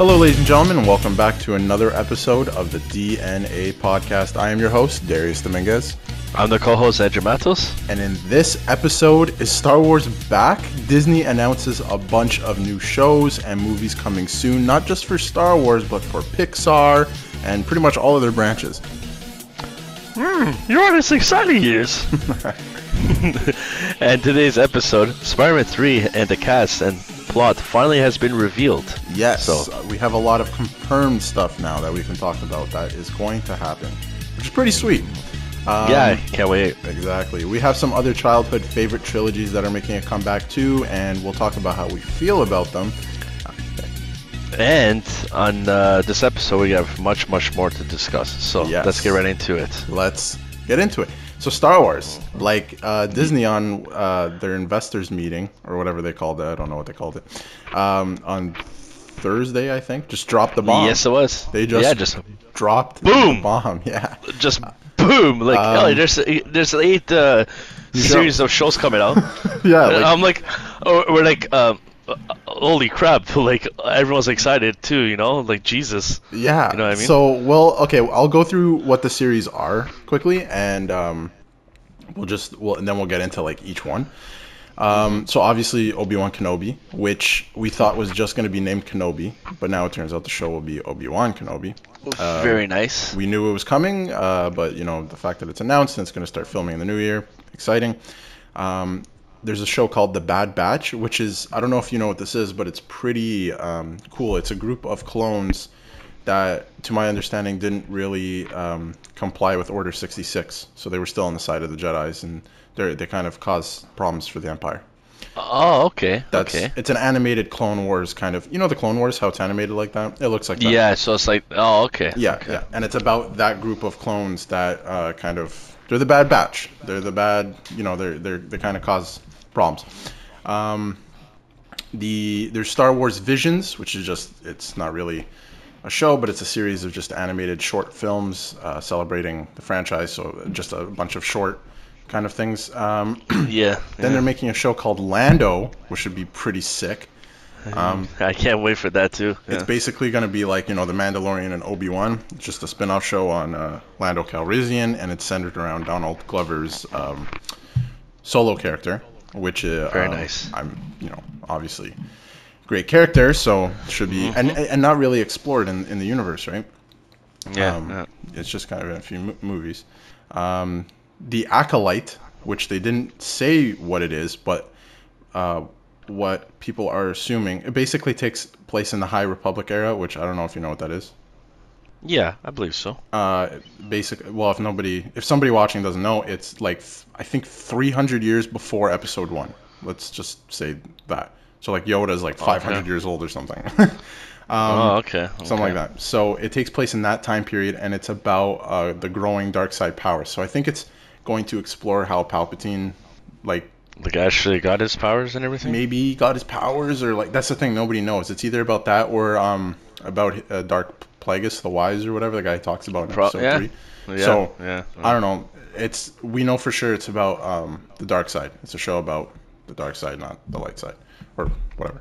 Hello, ladies and gentlemen, and welcome back to another episode of the DNA podcast. I am your host, Darius Dominguez. I'm the co-host Andrew Matos. And in this episode, is Star Wars back? Disney announces a bunch of new shows and movies coming soon, not just for Star Wars, but for Pixar and pretty much all of their branches. Mm, you're on this exciting years. and today's episode, Spider-Man 3 and the cast and plot finally has been revealed. Yes, so uh, we have a lot of confirmed stuff now that we can talk about that is going to happen, which is pretty sweet. Um, yeah, can't wait. Exactly. We have some other childhood favorite trilogies that are making a comeback too, and we'll talk about how we feel about them. And on uh, this episode, we have much, much more to discuss. So yes. let's get right into it. Let's get into it. So Star Wars, like uh, Disney on uh, their investors meeting or whatever they called it, I don't know what they called it, um, on Thursday I think, just dropped the bomb. Yes, it was. They just yeah, just dropped boom bomb. Yeah, just boom. Like um, there's there's eight uh, series of shows coming out. yeah, like, I'm like, oh, we're like. Um, holy crap like everyone's excited too you know like jesus yeah you know what i mean so well okay i'll go through what the series are quickly and um we'll just well and then we'll get into like each one um, so obviously Obi-Wan Kenobi, which we thought was just going to be named Kenobi, but now it turns out the show will be Obi-Wan Kenobi. Uh, Very nice. We knew it was coming, uh, but you know the fact that it's announced and it's going to start filming in the new year, exciting. Um, there's a show called The Bad Batch, which is I don't know if you know what this is, but it's pretty um, cool. It's a group of clones that, to my understanding, didn't really um, comply with Order 66, so they were still on the side of the Jedi's, and they they kind of caused problems for the Empire. Oh, okay. That's, okay. It's an animated Clone Wars kind of. You know the Clone Wars, how it's animated like that. It looks like that. Yeah, so it's like, oh, okay. Yeah, okay. yeah, and it's about that group of clones that uh, kind of. They're the bad batch. They're the bad. You know, they're they're they kind of cause problems. Um, the there's Star Wars Visions, which is just it's not really a show, but it's a series of just animated short films uh, celebrating the franchise. So just a bunch of short kind of things. Um, yeah. Then yeah. they're making a show called Lando, which should be pretty sick. Um, I can't wait for that too. Yeah. It's basically going to be like you know the Mandalorian and Obi Wan, just a spin-off show on uh, Lando Calrissian, and it's centered around Donald Glover's um, solo character which uh, very um, nice. I'm you know obviously great character, so should be mm-hmm. and and not really explored in in the universe, right? Yeah, um, yeah. it's just kind of in a few movies. Um, the acolyte, which they didn't say what it is, but uh, what people are assuming, it basically takes place in the High Republic era, which I don't know if you know what that is. Yeah, I believe so. Uh, basically, well, if nobody, if somebody watching doesn't know, it's like I think 300 years before Episode One. Let's just say that. So like Yoda is like 500 okay. years old or something. um, oh, okay. okay. Something like that. So it takes place in that time period, and it's about uh, the growing dark side power. So I think it's going to explore how Palpatine, like like actually got his powers and everything. Maybe got his powers, or like that's the thing nobody knows. It's either about that or um about uh, Dark Plagueis the Wise or whatever the guy talks about in Pro- episode yeah. three. Yeah, so yeah. I don't know. It's we know for sure it's about um, the dark side. It's a show about the dark side, not the light side, or whatever.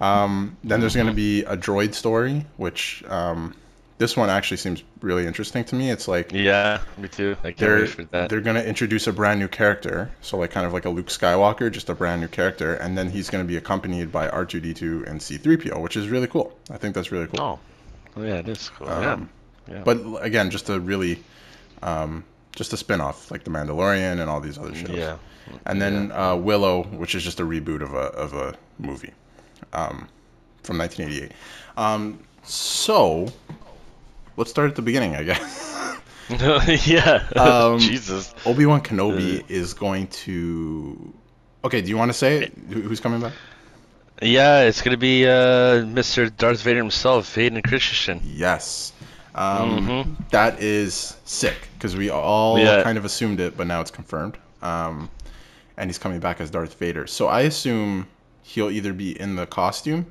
Um, then there's going to be a droid story, which um, this one actually seems really interesting to me. It's like yeah, me too. I they're, wait for that. They're going to introduce a brand new character, so like kind of like a Luke Skywalker, just a brand new character, and then he's going to be accompanied by R2D2 and C3PO, which is really cool. I think that's really cool. Oh, yeah, it is cool. Um, yeah. yeah. But again, just a really, um, just a spin-off like The Mandalorian and all these other shows. Yeah. And then yeah. uh, Willow, which is just a reboot of a of a movie, um, from 1988. Um, so, let's start at the beginning, I guess. yeah. Um, Jesus. Obi Wan Kenobi uh, is going to. Okay, do you want to say it? Who's coming back? Yeah, it's gonna be uh, Mr. Darth Vader himself, Hayden Christensen. Yes. Um, mm-hmm. that is sick because we all yeah. kind of assumed it, but now it's confirmed. Um, and he's coming back as Darth Vader. So I assume he'll either be in the costume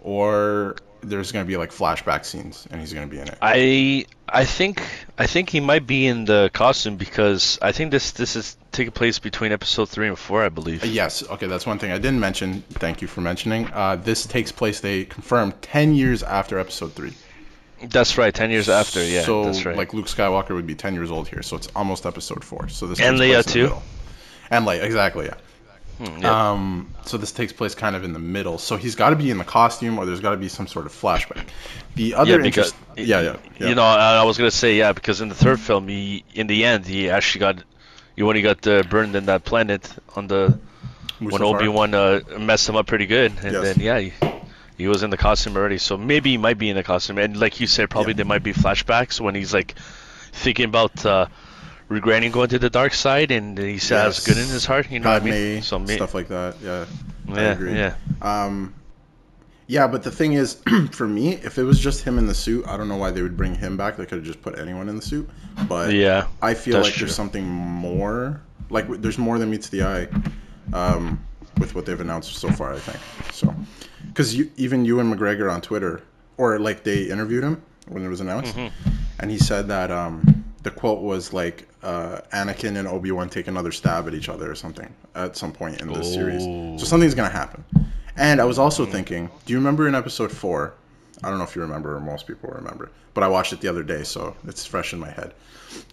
or there's gonna be like flashback scenes and he's gonna be in it. I I think I think he might be in the costume because I think this this is taking place between episode three and four, I believe. Yes, okay, that's one thing I didn't mention. Thank you for mentioning. Uh, this takes place, they confirmed, 10 years after episode 3. That's right, ten years after. Yeah, so, that's right. like, Luke Skywalker would be 10 years old here, so it's almost episode 4. So this And Leia place in the too? And Leia, exactly, yeah. Hmm, yeah. Um, so this takes place kind of in the middle. So he's got to be in the costume, or there's got to be some sort of flashback. The other yeah, because interest, yeah, yeah, yeah. you know, I, was gonna say yeah because in the third film, he in the end he actually got, he when he got uh, burned in that planet on the when Obi Wan uh, messed him up pretty good, and Yes. then yeah, he, he was in the costume already. So maybe he might be in the costume, and like you said, probably Yeah. there might be flashbacks when he's like thinking about uh, regretting going to the dark side, and he Yes. good in his heart. You know what I mean? So stuff like that. Yeah, I yeah, agree. yeah. Um, yeah, but the thing is, for me, if it was just him in the suit, I don't know why they would bring him back. They could have just put anyone in the suit. But Yeah, I feel like true. there's something more. Like there's more than meets the eye, um, with what they've announced so far. I think so, because even Ewan McGregor on Twitter, or like they interviewed him when it was announced, Mm-hmm. and he said that um, the quote was like uh, Anakin and Obi Wan take another stab at each other or something at some point in this series. Oh. So something's gonna happen. And I was also thinking, do you remember in episode four? I don't know if you remember or most people remember, but I watched it the other day, so it's fresh in my head.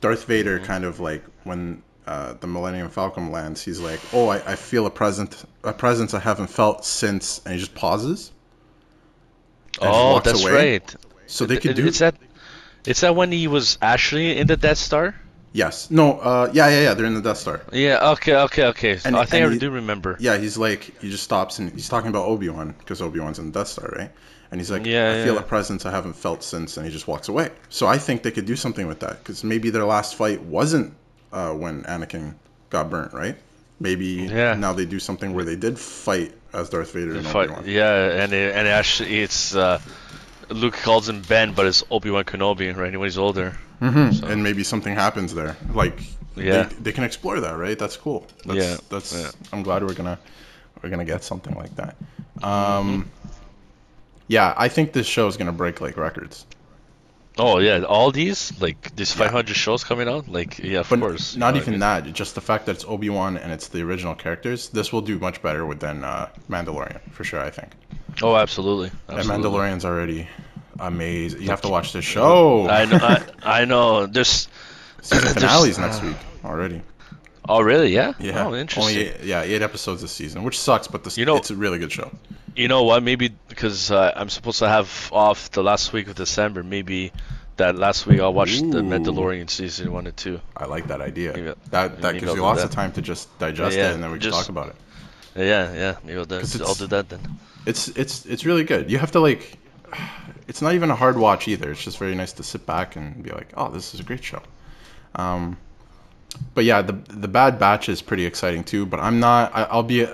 Darth Vader kind of like when uh, the Millennium Falcon lands, he's like, "Oh, I, I feel a present, a presence I haven't felt since," and he just pauses. and Oh, that's away. right. So they could do It's that. It's that when he was actually in the Death Star. yes, no, uh, yeah, yeah, yeah. They're in the Death Star. Yeah. Okay. Okay. Okay. And- I think I he- do remember. Yeah, he's like, he just stops and he's talking about Obi Wan because Obi Wan's in the Death Star, right? And he's like, Yeah, I feel a presence I haven't felt since, and he just walks away. So I think they could do something with that because maybe their last fight wasn't uh, when Anakin got burnt, right? Maybe Yeah. now they do something where they did fight as Darth Vader and Obi Wan. yeah, and it, and actually it's uh, Luke calls him Ben, but it's Obi Wan Kenobi, right? When he's older. hmm And maybe something happens there. Like, Yeah. they, they can explore that, right? That's cool. That's, Yeah, That's. yeah. I'm glad we're gonna we're gonna get something like that. Mm-hmm. Um, yeah, I think this show is gonna break like records. Oh yeah, all these like these 500 shows coming out, like yeah, of But course. not even that. Just the fact that it's Obi Wan and it's the original characters. This will do much better with than uh, Mandalorian for sure. I think. Oh, absolutely. And absolutely. Mandalorian's already amazing. You have to watch this show. I know. I, I know. There's. Season there's- finale's next week already. Oh really? Yeah. Yeah. Oh, interesting. Only eight, yeah, eight episodes this season, which sucks, but this, You know- it's a really good show. You know what? Maybe because uh, I'm supposed to have off the last week of December. Maybe that last week I'll watch the Ooh. Mandalorian season one and two. I like that idea. Maybe- that that gives you lots that. of time to just digest Yeah, it, and then we can just- talk about it. Yeah, yeah. Maybe I'll, do, I'll do that then. It's it's it's really good. You have to like. It's not even a hard watch either. It's just very nice to sit back and be like, "Oh, this is a great show." Um, but yeah, the the Bad Batch is pretty exciting too. But I'm not. I, I'll be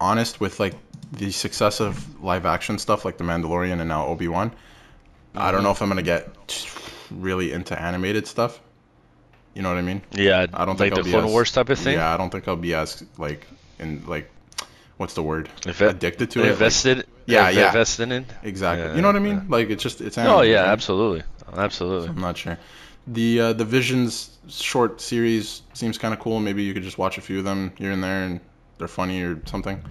honest with like the success of live action stuff like The Mandalorian and now Obi Wan. I don't know if I'm gonna get really into animated stuff. You know what I mean? Yeah, I don't like think the I'll be Clone as- Wars type of thing. Yeah, I don't think I'll be as like in like what's the word? Inve- Addicted to it. like- invested. Yeah, inv- yeah. Invested in. exactly. Yeah, you know what I yeah. mean? Like it's just it's. Oh yeah, right? absolutely, absolutely. I'm not sure. The uh, the Visions short series seems kind of cool. Maybe you could just watch a few of them here and there, and they're funny or something.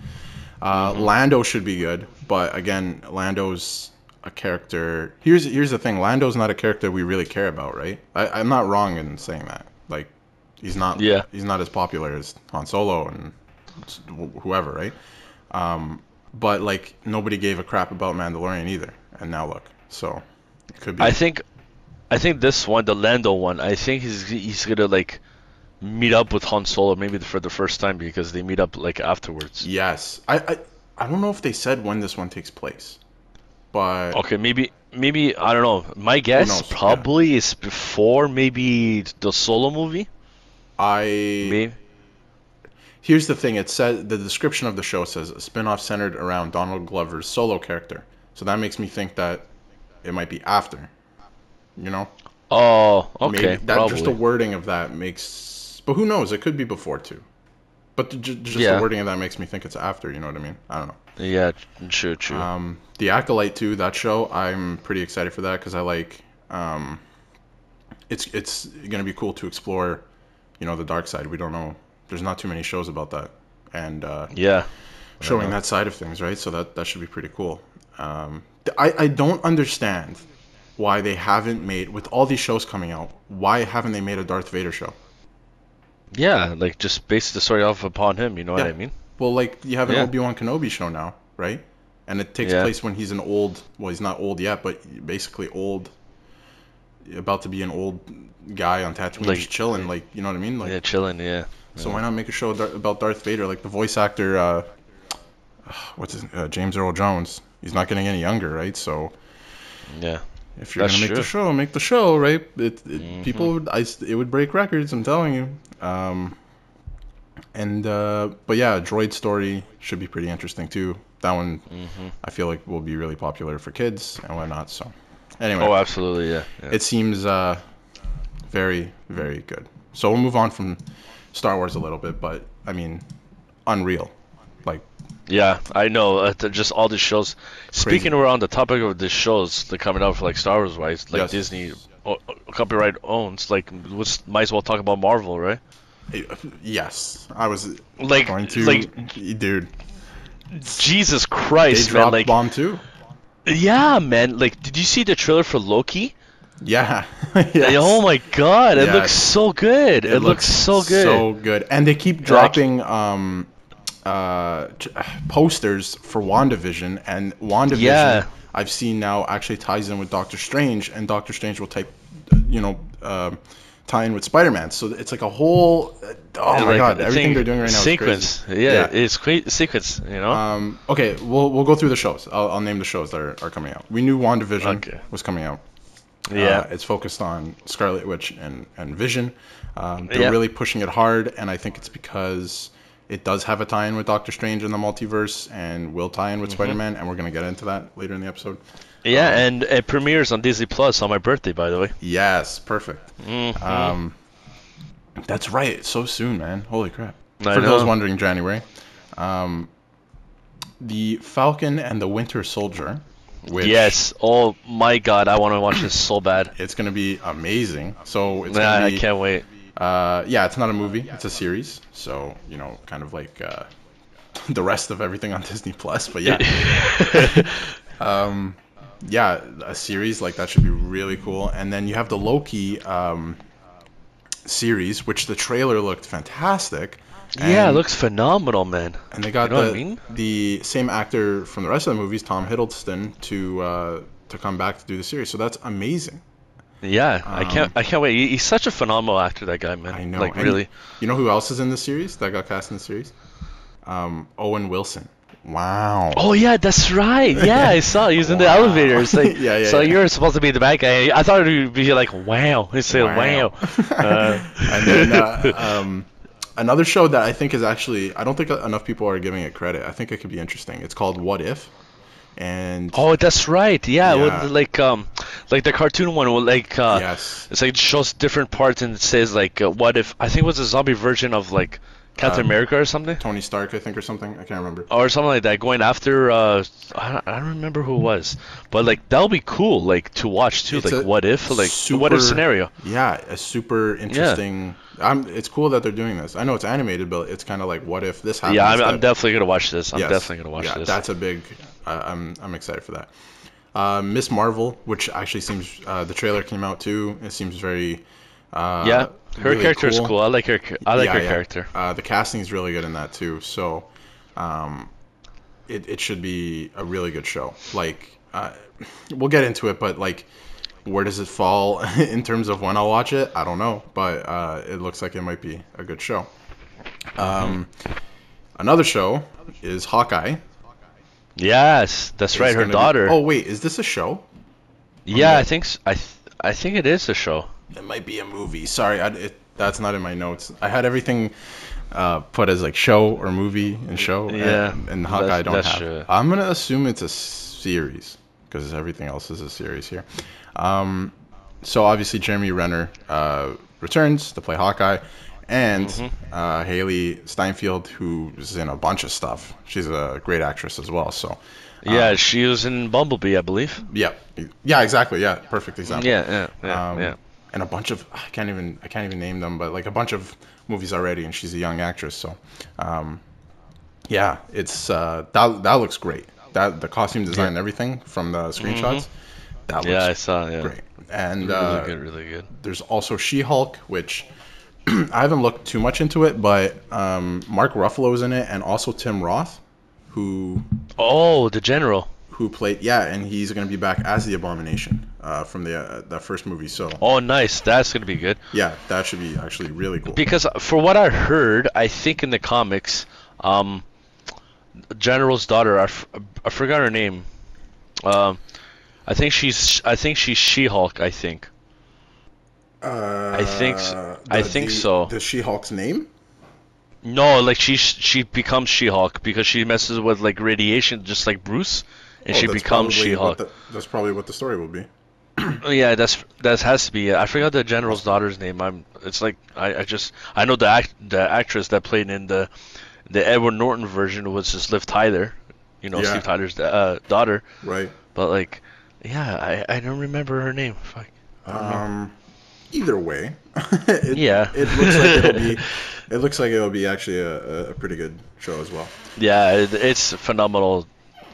Uh, Mm-hmm. Lando should be good, but again, Lando's a character. Here's here's the thing: Lando's not a character we really care about, right? I, I'm not wrong in saying that. Like, he's not. Yeah. He's not as popular as Han Solo and whoever, right? Um, but like nobody gave a crap about Mandalorian either, and now look. So it could be. I think, I think this one, the Lando one, I think he's he's gonna like meet up with Han Solo maybe for the first time because they meet up like afterwards. Yes, I, I I don't know if they said when this one takes place, but Okay, maybe maybe I don't know. My guess knows? Yeah. probably is before maybe the Solo movie. I Maybe. Here's the thing. It says the description of the show says a spin-off centered around Donald Glover's solo character. So that makes me think that it might be after. You know, Oh, okay, maybe that probably. just the wording of that makes. But who knows? It could be before too. But the, ju- just Yeah. the wording of that makes me think it's after. You know what I mean? I don't know. Yeah, true, true. Um, the Acolyte too. That show, I'm pretty excited for that because I like. Um, it's it's gonna be cool to explore, you know, the dark side. We don't know. There's not too many shows about that, and uh, yeah. showing that side of things, right? So that that should be pretty cool. Um, I I don't understand why they haven't made with all these shows coming out. Why haven't they made a Darth Vader show? Yeah, like just base the story off upon him. You know what I mean? Well, like you have an Yeah. Obi Wan Kenobi show now, right? And it takes Yeah. place when he's an old. Well, he's not old yet, but basically old. About to be an old guy on Tatooine, Like- just chilling. Like you know what I mean? Like yeah, chilling. Yeah. So, why not make a show about Darth Vader? Like the voice actor, uh, what's his uh, James Earl Jones. He's not getting any younger, right? So Yeah. if you're That's gonna make the show, make the show, right? It, it Mhm. people would, I, it would break records. I'm telling you. Um, and uh, but yeah, Droid Story should be pretty interesting too. That one hmm I feel like will be really popular for kids and whatnot. So anyway, Oh, absolutely. Yeah. yeah. it seems uh, very very good. So we'll move on from Star Wars a little bit, but I mean, Unreal, like Yeah, I know. Uh, just all these shows. Speaking around the topic of the shows that coming out for like Star Wars wise, like Yes. Disney o- copyright owns, like let's, might as well talk about Marvel, right? yes, I was Like, going to, like dude. Jesus They Christ, man! Like, Bomb too. yeah, man. Like, did you see the trailer for Loki? Yeah. Yes. Oh my God, it Yes. looks so good. It, looks, so good. So good. And they keep dropping um uh posters for WandaVision and WandaVision Yeah. I've seen now actually ties in with Doctor Strange and Doctor Strange will type you know um tie in with Spider-Man. So it's like a whole oh my Like, god, everything thing- they're doing right now Sequence. is crazy. Yeah, it's cra- sequence. You know. Um, okay, we'll we'll go through the shows. I'll, I'll name the shows that are, are coming out. We knew WandaVision Okay. was coming out. Yeah. Uh, it's focused on Scarlet Witch and, and Vision. Um, they're Yeah. really pushing it hard, and I think it's because it does have a tie in with Doctor Strange in the multiverse and will tie in with Mm-hmm. Spider Man, and we're going to get into that later in the episode. yeah, um, and it premieres on Disney Plus on my birthday, by the way. Yes, perfect. Mhm. Um, that's right. So soon, man. Holy crap. I For those wondering, January. Um, the Falcon and the Winter Soldier. Which Yes. Oh my God, I want to watch this so bad. It's going to be amazing. So it's Nah, going I be. can't wait. Uh, yeah, it's not a movie; it's a series. So you know, kind of like uh, the rest of everything on Disney Plus. But yeah, um, yeah, a series like that should be really cool. And then you have the Loki um, series, which the trailer looked fantastic. Yeah, it looks phenomenal, man. And they got You know the I mean? the same actor from the rest of the movies, Tom Hiddleston, to uh, to come back to do the series. So that's amazing. Yeah, I can't. Um, I can't wait. He's such a phenomenal actor, that guy, man. I know. Like And really. You know who else is in the series that got cast in the series? Um, Owen Wilson. Wow. Oh yeah, that's right. Yeah, I saw he was in the Wow. elevator. It's like, Yeah, yeah, So yeah. you're supposed to be the bad guy. I thought it would be like, wow. He said, wow. Uh, and then uh, um, another show that I think is actually I don't think enough people are giving it credit. I think it could be interesting. It's called What If, and oh, that's right. Yeah, Yeah. like um, like the cartoon one. Like uh, yes, it's like it shows different parts and it says like, uh, what if? I think it was a zombie version of like Captain Um, America or something. Tony Stark I think or something. I can't remember. or something like that going after uh I don't, I don't remember who it was but like that'll be cool like to watch too It's like what if like what if super- scenario Yeah, a super interesting. I'm, it's cool that they're doing this. I know it's animated, but it's kind of like what if this happens? yeah I'm, I'm definitely gonna watch this i'm Yes. definitely gonna watch yeah, this that's a big. Uh, I'm I'm excited for that. Uh, Miss Marvel, which actually seems uh, the trailer came out too. It seems very. Uh, yeah her really character is cool i like her i like Yeah, her yeah. character Uh, the casting is really good in that too. So, um, it it should be a really good show. Like, uh, we'll get into it, but like, where does it fall in terms of when I'll watch it? I don't know, but uh, it looks like it might be a good show. Um, another show is Hawkeye. yes that's right her gonna be- daughter oh wait, is this a show? yeah i think i th- i think it is a show It might be a movie. Sorry, I, it, that's not in my notes. I had everything uh, put as like show or movie and show. Yeah, and, and Hawkeye that's- don't have. true. I'm gonna assume it's a series because everything else is a series here. Um, so obviously Jeremy Renner uh, returns to play Hawkeye, and Mhm. uh, Hailee Steinfeld, who's in a bunch of stuff. She's a great actress as well. So Yeah, she was in Bumblebee, I believe. yeah, yeah, exactly. Yeah, perfect example. Yeah, yeah, yeah, um, yeah. And a bunch of I can't even I can't even name them, but like a bunch of movies already, and she's a young actress. So, um, yeah, it's uh, that that looks great. That the costume design and everything from the screenshots, that looks Mm-hmm. Yeah, I saw. Yeah, great. And really uh, good, really good. there's also She-Hulk, which I haven't looked too much into it, but um, Mark Ruffalo's in it, and also Tim Roth, who Oh, the general. who played yeah, and he's gonna be back as the Abomination uh, from the uh, the first movie. So Oh, nice. That's gonna be good. yeah, that should be actually really cool. Because for what I heard, I think in the comics, um, General's daughter, I, f- I forgot her name. Um, I think she's I think she's She-Hulk. I think. Uh, think s- I think the, so. The She-Hulk's name? No, like she she becomes She-Hulk because she messes with like radiation, just like Bruce, and Oh, she becomes She-Hulk. the- that's probably what the story will be. Oh, yeah, that's that has to be. I forgot the general's daughter's name. I'm. It's like I, I just I know the act the actress that played in the the Edward Norton version was just Liv Tyler, you know Yeah. Steve Tyler's uh, daughter. Right. But like, yeah, I I don't remember her name. Fuck. Um, either way, it, Yeah. it looks like it'll be. It looks like it'll be actually a, a pretty good show as well. Yeah, it, it's phenomenal.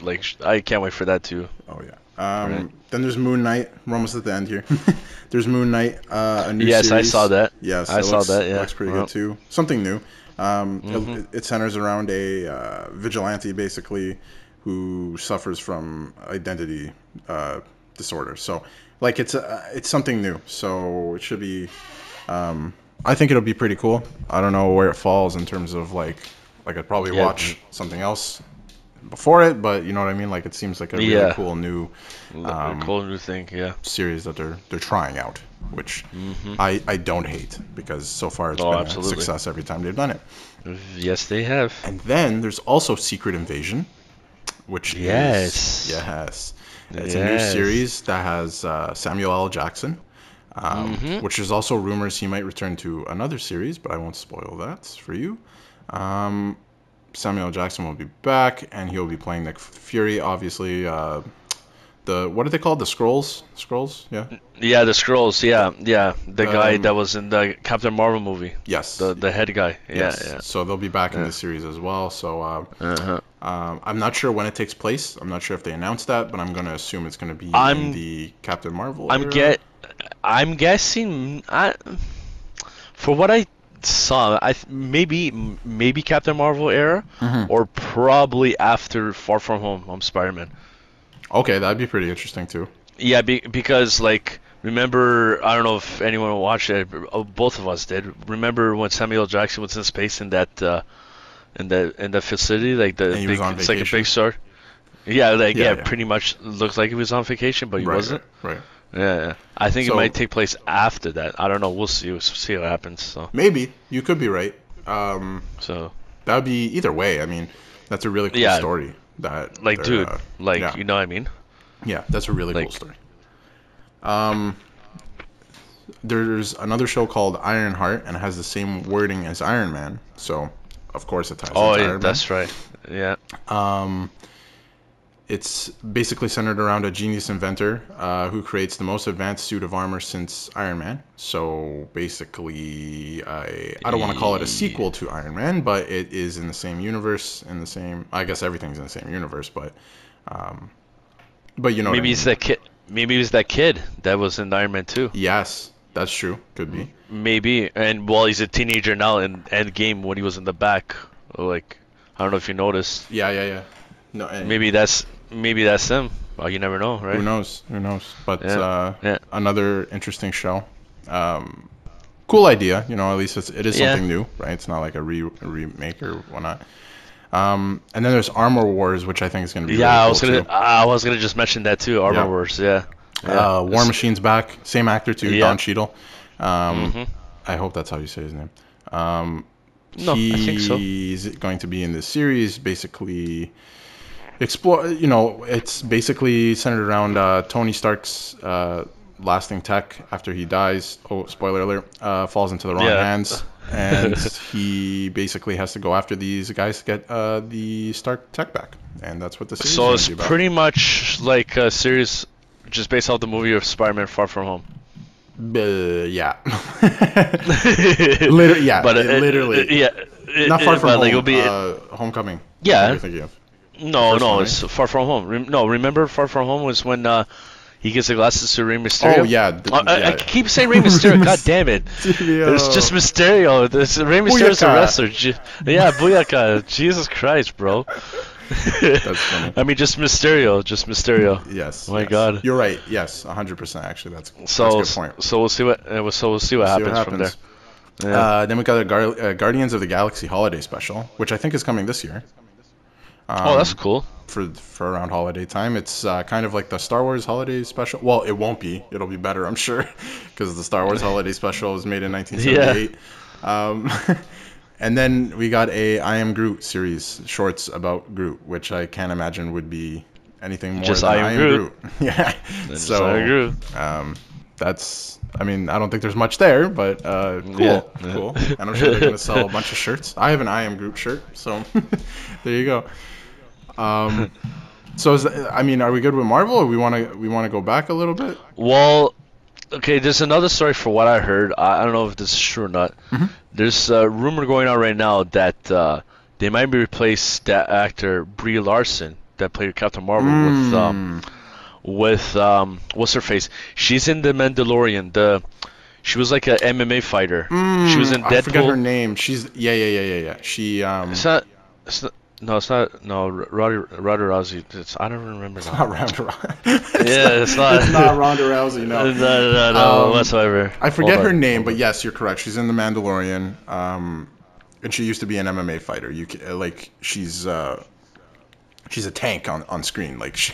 Like I can't wait for that too. Oh yeah. Um, Right. Then there's Moon Knight. We're almost at the end here. there's Moon Knight, uh, a new series. Yes, I saw that. Yes, I saw looks, that, yeah. looks pretty good too. Something new. Um, Mhm. it, it centers around a uh, vigilante basically who suffers from identity uh, disorder. So, like, it's uh, it's something new. So it should be. Um, I think it'll be pretty cool. I don't know where it falls in terms of like, like I'd probably Yeah. watch something else before it, but you know what I mean. Like, it seems like a really Yeah. cool new Um, cool new thing. Yeah. series that they're they're trying out, which Mhm. I, I don't hate because so far it's Oh, been absolutely. a success every time they've done it. Yes, they have. And then there's also Secret Invasion, which Yes. is yes, it's a new series that has uh, Samuel L. Jackson, um, Mhm. which there's also rumors he might return to another series, but I won't spoil that for you. Um, Samuel Jackson will be back, and he'll be playing Nick Fury, obviously. Uh, the what are they called? The Skrulls? Skrulls? Yeah. Yeah, the Skrulls. Yeah, yeah. The guy Um, that was in the Captain Marvel movie. Yes. The the head guy. Yeah, yes. yeah. So they'll be back in the series as well. So uh, Uh-huh. um, I'm not sure when it takes place. I'm not sure if they announced that, but I'm going to assume it's going to be in I'm- the Captain Marvel. I'm era. get. I'm guessing. I, for what I saw, I th- maybe maybe Captain Marvel era, Mhm. or probably after Far From Home. I'm Spider-Man. Okay, that'd be pretty interesting too. Yeah, be, because like remember, I don't know if anyone watched it. uh, Both of us did. Remember when Samuel Jackson was in space in that uh, in the in the facility, like the And he big, was on it's like a big star. Yeah, like Yeah, yeah, yeah. pretty much looked like he was on vacation, but he right, wasn't. Right, right. Yeah, yeah. I think So- it might take place after that. I don't know. We'll see. We'll see what happens. So, Maybe you could be right. Um, so that would be either way. I mean, that's a really cool Yeah. story. That like, dude, uh, like, yeah. you know what I mean? Yeah, that's a really cool story. Um, there's another show called Ironheart, and it has the same wording as Iron Man. So, of course, it ties Oh, yeah, Iron that's right. Yeah. Um, it's basically centered around a genius inventor uh, who creates the most advanced suit of armor since Iron Man. So basically, I I don't want to call it a sequel to Iron Man, but it is in the same universe, in the same. I guess everything's in the same universe, but. Um, but you know, what I Maybe mean. that kid. Maybe it's that kid that was in Iron Man 2. Yes, that's true. Could be. Maybe, and while he's a teenager now in Endgame when he was in the back, like I don't know if you noticed. Yeah, yeah, yeah. No, and Maybe that's maybe that's him. Well, you never know, right? Who knows? Who knows? But Yeah, uh, yeah. another interesting show. Um, cool idea. You know, at least it's, it is Yeah. something new, right? It's not like a, re- a remake or whatnot. Um, and then there's Armor Wars, which I think is going to be Yeah, really I was cool gonna too. I was gonna just mention that too. Armor Yeah. Wars, yeah. Uh, War Machine's back, same actor too, Yeah. Don Cheadle. Um, Mhm. I hope that's how you say his name. Um, No, I think so. He's going to be in this series, basically explore. You know, it's basically centered around uh, Tony Stark's uh, lasting tech after he dies. Oh, spoiler alert! Uh, falls into the wrong Yeah. hands. and he basically has to go after these guys to get uh, the Stark tech back, and that's what the series So is it's pretty much like a series just based off the movie of Spider-Man Far From Home. Uh, yeah. Liter- yeah, but it it- literally. it- yeah, it- Not far from home. like, it'll be uh, Homecoming. Yeah. What are you thinking of? No, no, one, it's Far From Home. Rem- no, remember Far From Home was when uh, he gives the glasses to Rey Mysterio. Oh yeah. th- Uh, I, I keep saying Rey Mysterio. God damn it! It's just Mysterio. This Rey Mysterio's a Booyaka. wrestler. Je- yeah, Booyaka. Jesus Christ, bro. That's funny. I mean, just Mysterio. Just Mysterio. Yes. Oh my yes. God. You're right. Yes, 100%. Actually, that's, So, that's a good point. so we'll see what. Uh, so we'll see what See happens, from there. Yeah. Uh, then we got the Gar- uh, Guardians of the Galaxy holiday special, which I think is coming this year. Um, oh, that's cool. for for around holiday time. It's uh, kind of like the Star Wars holiday special. Well, it won't be. It'll be better, I'm sure, because the Star Wars holiday special was made in 1978. Um, and then we got a I Am Groot series shorts about Groot, which I can't imagine would be anything more Just than I Am Groot. yeah. Just so I agree. um, that's. I mean, I don't think there's much there, but uh, cool, Yeah. cool. And I'm sure they're gonna sell a bunch of shirts. I have an I Am Groot shirt, so there you go. Um, so is that, I mean, are we good with Marvel, or we want to we want to go back a little bit? Well, okay. There's another story for what I heard. I, I don't know if this is true or not. Mhm. There's a rumor going on right now that uh, they might be replace that actor Brie Larson that played Captain Marvel with um, Mm. with um, what's her face? She's in the Mandalorian. The she was like a MMA fighter. she was in Mm, I forget her name. She's yeah, yeah, yeah, yeah, yeah. She um. It's not. It's not. No, it's not. No, Roddy Roddy Rousey. It's, I don't remember now. not Ronda Rousey. Yeah, it's not- It's not Ronda Rousey. No, No. no, no, no Um, whatsoever. I forget Hold her on. name, but yes, you're correct. She's in The Mandalorian. Um, and she used to be an MMA fighter. You like she's uh, she's a tank on, on screen. Like she,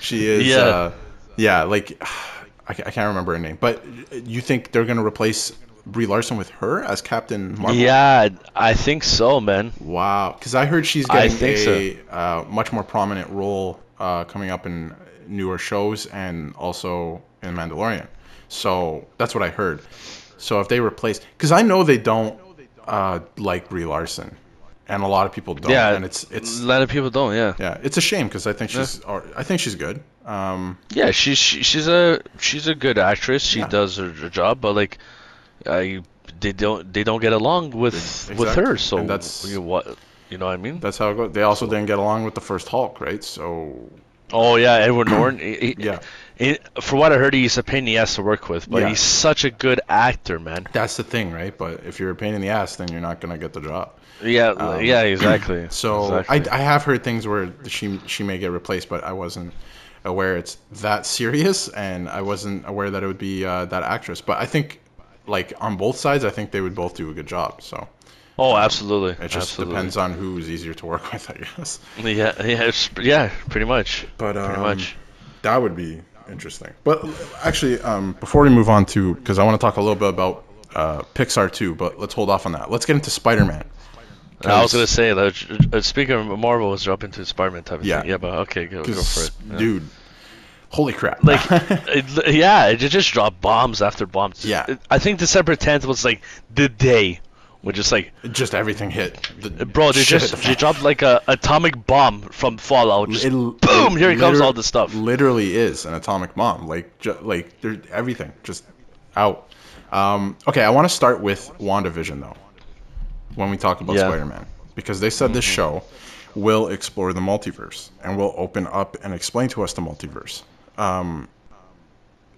she is. Yeah. Uh, yeah. Like I, I can't remember her name, but you think they're gonna replace Brie Larson with her as Captain Marvel? Yeah, I think so, man. Wow. Because I heard she's getting a uh, much more prominent role uh, coming up in newer shows and also in Mandalorian. So that's what I heard. So if they replace, because I know they don't uh, like Brie Larson, and a lot of people don't. Yeah, and it's it's a lot of people don't. Yeah, yeah, it's a shame because I think she's or, I think she's good. Um, yeah. She's she, she's a she's a good actress. She Yeah. does her, her job, but like, I they don't they don't get along with with her. So And that's- you, what you know what I mean? that's how it goes. They also didn't get along with the first Hulk, right? So Oh yeah, Edward Norton. he- yeah, he- for what I heard, he's a pain in the ass to work with, but Yeah. he's such a good actor, man. that's the thing, right? But if you're a pain in the ass, then you're not gonna get the job. Yeah, Um, yeah, exactly. So Exactly. I, I have heard things where she she may get replaced, but I wasn't aware it's that serious, and I wasn't aware that it would be uh, that actress. But I think, like on both sides, I think they would both do a good job. So oh, absolutely. it just absolutely. depends on who's easier to work with, I guess. Yeah, yeah, it's, yeah, pretty much. But um, Pretty much. that would be interesting. But actually, um, before we move on to, because I want to talk a little bit about uh, Pixar too, but let's hold off on that. Let's get into Spider-Man. I was gonna say, like, uh, speaking of Marvel, was dropping into Spider-Man type of Yeah. thing. Yeah, but okay, go, go for it. Yeah. dude, holy crap! Like, it, yeah, it just dropped bombs after bombs. Yeah. I think December 10th was like the day, where just like, just everything hit. The bro, they just the they dropped like a atomic bomb from Fallout. Just It- boom, it here comes all the stuff. Literally is an atomic bomb. Like, ju- like there, everything just out. Um, okay, I want to start with WandaVision though. When we talk about Yeah. Mm-hmm. Spider-Man, because they said this show will explore the multiverse and will open up and explain to us the multiverse. Um,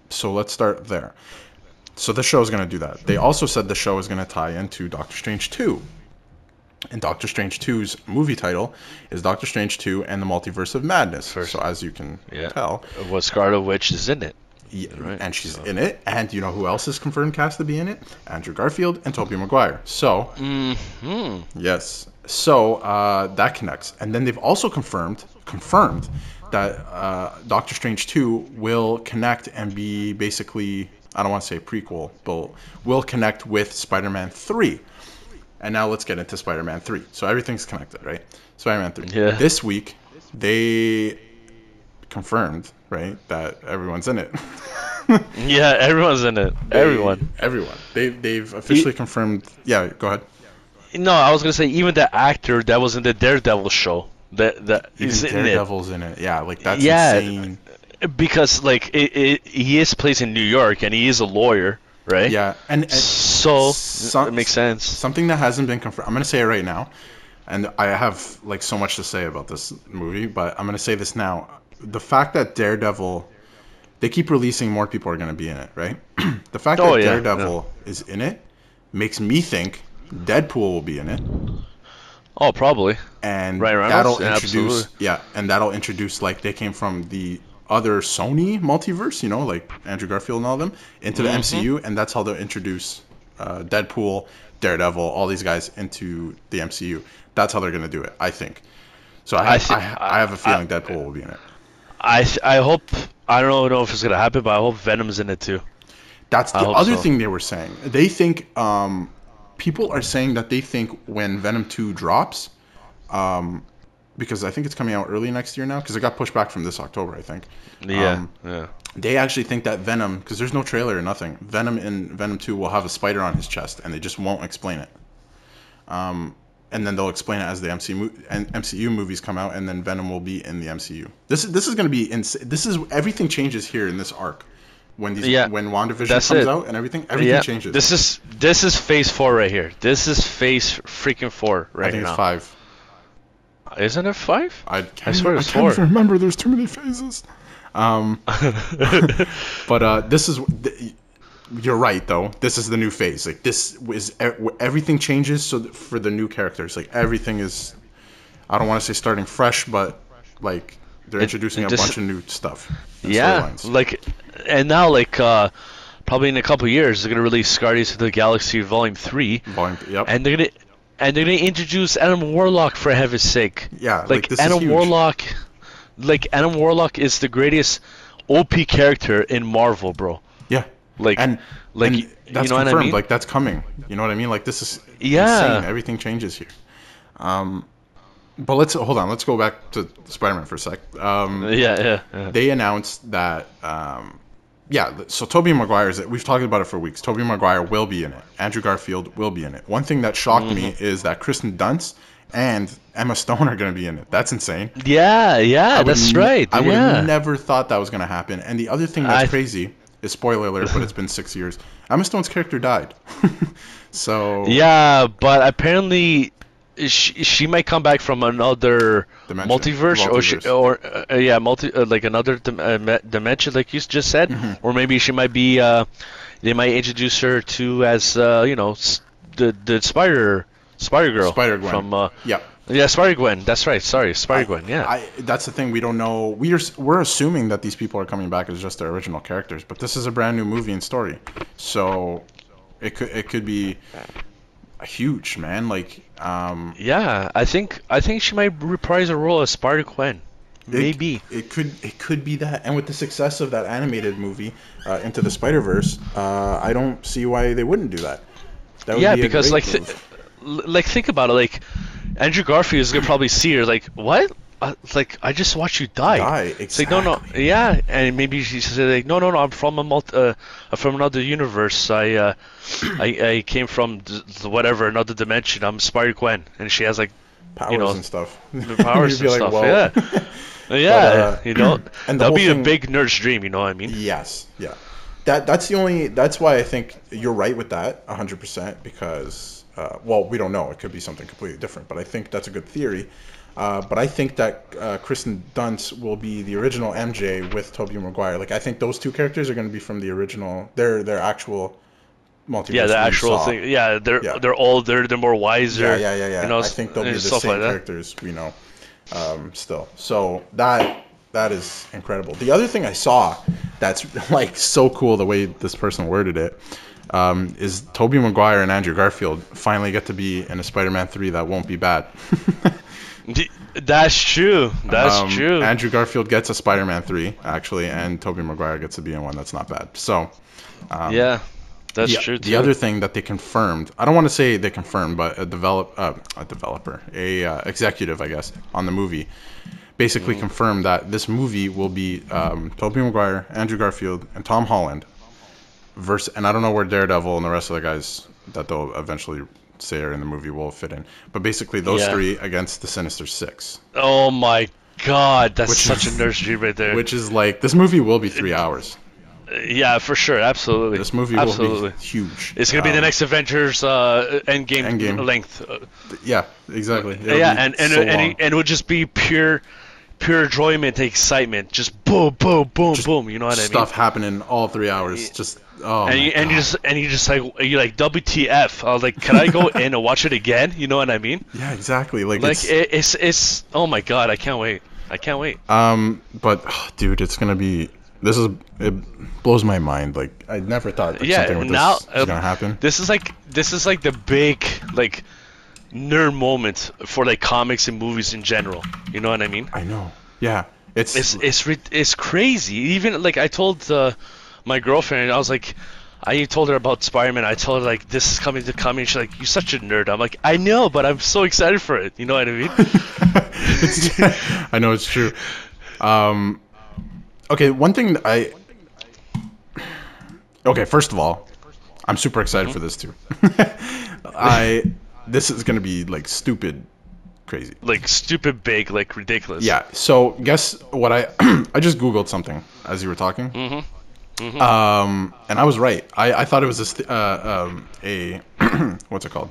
so let's start there. So the show is going to do that. They also said the show is going to tie into Doctor Strange 2. And Doctor Strange 2's movie title is Doctor Strange 2 and the Multiverse of Madness. First- So as you can Yeah. tell, Was Scarlet Witch is in it? yeah, Right. and she's in it. And you know who else is confirmed cast to be in it? Andrew Garfield and Tobey Maguire. So Hmm. Yes. So uh, that connects, and then they've also confirmed confirmed that uh, Doctor Strange two will connect and be basically I don't want to say prequel, but will connect with Spider-Man three. And now let's get into Spider-Man three. So everything's connected, right? Spider-Man three. Yeah. This week they confirmed, right, that everyone's in it. Yeah, everyone's in it. They- Everyone. Everyone. They they've officially confirmed. Yeah, go ahead. No, I was gonna say even the actor that was in the Daredevil show. That that is in it. Daredevil's in it. Yeah, like that's Yeah. insane. because like it, it, he is placed in New York and he is a lawyer, right? Yeah, and, and So Some- it makes sense. something that hasn't been confirmed. I'm gonna say it right now, and I have like so much to say about this movie, but I'm gonna say this now. The fact that Daredevil, they keep releasing more people are gonna be in it, right? the fact Oh, that yeah, Daredevil is in it makes me think Deadpool will be in it, Oh, probably. and Ryan Reynolds? that'll Yeah, introduce absolutely. yeah, and that'll introduce like they came from the other Sony multiverse, you know, like Andrew Garfield and all of them, into the Mm-hmm. MCU, and that's how they'll introduce uh, Deadpool, Daredevil, all these guys into the MCU. That's how they're gonna do it, I think. So I I have, I, I have a feeling I- Deadpool will be in it. I th- I hope I don't know if it's gonna happen, but I hope Venom's in it too. That's the other so. thing they were saying. They think um, people are saying that they think when Venom two drops, um, because I think it's coming out early next year now, because it got pushed back from this October, I think. Yeah, Um, yeah. they actually think that Venom, because there's no trailer or nothing, Venom in Venom 2 will have a spider on his chest, and they just won't explain it. Um, and then they'll explain it as the MCU, and MCU movies come out, and then Venom will be in the MCU. This is this is going to be ins- This is everything changes here in this arc. When these Yeah, when WandaVision that's comes it. out and everything, everything yeah. changes. This is this is Phase Four right here. This is Phase freaking Four right I think now. it's five. Isn't it five? I can't, I swear it's I can't four. even remember. There's too many phases. Um, but uh, this is you're right though. This is the new phase. Like this is everything changes. So for the new characters, like everything is. I don't want to say starting fresh, but like they're It- introducing a this- bunch of new stuff. yeah, like, and now like uh, probably in a couple years they're gonna release Guardians of the Galaxy Volume Three, Volume, yep. and they're gonna and they're gonna introduce Adam Warlock for heaven's sake. yeah, like, Like, Adam. Warlock, like Adam Warlock is the greatest OP character in Marvel, bro. Yeah, Like, and like and that's you know what I confirmed. mean? Like that's coming. You know what I mean? Like this is Yeah. insane. Everything changes here. Um, but let's hold on. Let's go back to Spider-Man for a sec. Um, yeah, yeah, yeah. they announced that um, yeah so tobey maguire is it we've talked about it for weeks tobey maguire will be in it andrew garfield will be in it one thing that shocked me Mm-hmm. is that kirsten dunst and emma stone are going to be in it that's insane Yeah, yeah, that's n- right. i would yeah. have never thought that was going to happen and the other thing that's I- crazy is spoiler alert but it's been six years emma stone's character died so Yeah, but apparently she, she might come back from another Dimension. multiverse, or she, or uh, yeah, multi uh, like another dim- uh, dimension, like you just said, Mm-hmm. or maybe she might be. Uh, they might introduce her to as uh, you know the the Spider Spider Girl Spider-Gwen. from uh, yeah yeah Spider Gwen. That's right. Sorry, Spider Gwen. Yeah. I, that's the thing. We don't know. We are we're assuming that these people are coming back as just their original characters, but this is a brand new movie and story, so it could it could be huge, man. Like, um, yeah, I think I think she might reprise a role as Spider Gwen. Maybe. it, could it could be that. And with the success of that animated movie, uh, Into the Spider Verse, uh, I don't see why they wouldn't do that. That would yeah, be because like, th- like think about it. Like, Andrew Garfield is gonna probably see her. Like, what? Uh, it's like I just watched you die. Die, It's like no, no, exactly. yeah, and maybe she said like, no, no, no, I'm from a multi, uh, from another universe. I, uh, I, I came from th- whatever another dimension. I'm Spider Gwen, and she has like powers know, and stuff. the powers and like, stuff. Yeah, yeah, uh, you know, and that'll be thing- a big nerd's dream. You know what I mean? Yes, yeah. That that's the only. That's why I think you're right with that, hundred percent. Because uh, well, we don't know. It could be something completely different. But I think that's a good theory. Uh, but I think that uh, Kirsten Dunst will be the original MJ with Tobey Maguire. Like I think those two characters are going to be from the original. Their their actual multiverse. Yeah, the actual thing. Yeah, they're Yeah. they're older. They're more wiser. Yeah, yeah, yeah, yeah. You know, I think they'll be the same like characters we know um, still. So that that is incredible. The other thing I saw that's like so cool the way this person worded it um, is Tobey Maguire and Andrew Garfield finally get to be in a Spider-Man three that won't be bad. That's true. That's Um, true. Andrew Garfield gets a Spider-Man three actually, and Tobey Maguire gets to be in one that's not bad. So. Um, yeah, that's the, true. The other thing that they confirmed, I don't want to say they confirmed, but a develop uh, a developer, a uh, executive, I guess, on the movie, basically confirmed that this movie will be um, Tobey Maguire, Andrew Garfield, and Tom Holland. Versus, and I don't know where Daredevil and the rest of the guys that they'll eventually say are in the movie will fit in. But basically, those Yeah. three against the Sinister Six, Oh my god, that's such is- a dream right there. which is like this movie will be three hours. yeah, for sure, absolutely. This movie absolutely. will be huge. It's gonna be the Um, next Avengers uh, Endgame, Endgame. length. Uh, Yeah, exactly. It'll yeah, and and so and, and it would just be pure, pure enjoyment, and excitement. Just boom, boom, boom, boom. You know what I mean? stuff happening all three hours. Just oh. and you, and you just and you just like you like WTF? I was like, can I go in and watch it again? You know what I mean? yeah, exactly. Like, Like it's, it, it's it's oh my god, I can't wait. I can't wait. um, but oh, dude, it's gonna be. This is it blows my mind. Like I never thought like, Yeah, something with now, this is uh, gonna happen. This is like this is like the big like nerd moment for like comics and movies in general. You know what I mean? I know. Yeah, it's It's it's it's crazy. Even like I told uh, my girlfriend, I was like, I told her about Spider-Man. I told her like this is coming to coming. She's like, you're such a nerd. I'm like, I know, but I'm so excited for it. You know what I mean? It's- I know it's true. Um, okay, one thing that I. Okay, first of all, I'm super excited Mm-hmm. for this too. I this is gonna be like stupid, crazy. like stupid big, like ridiculous. Yeah. So guess what I I just googled something as you were talking. Mm-hmm. Um, and I was right. I, I thought it was a st- uh, um, a what's it called?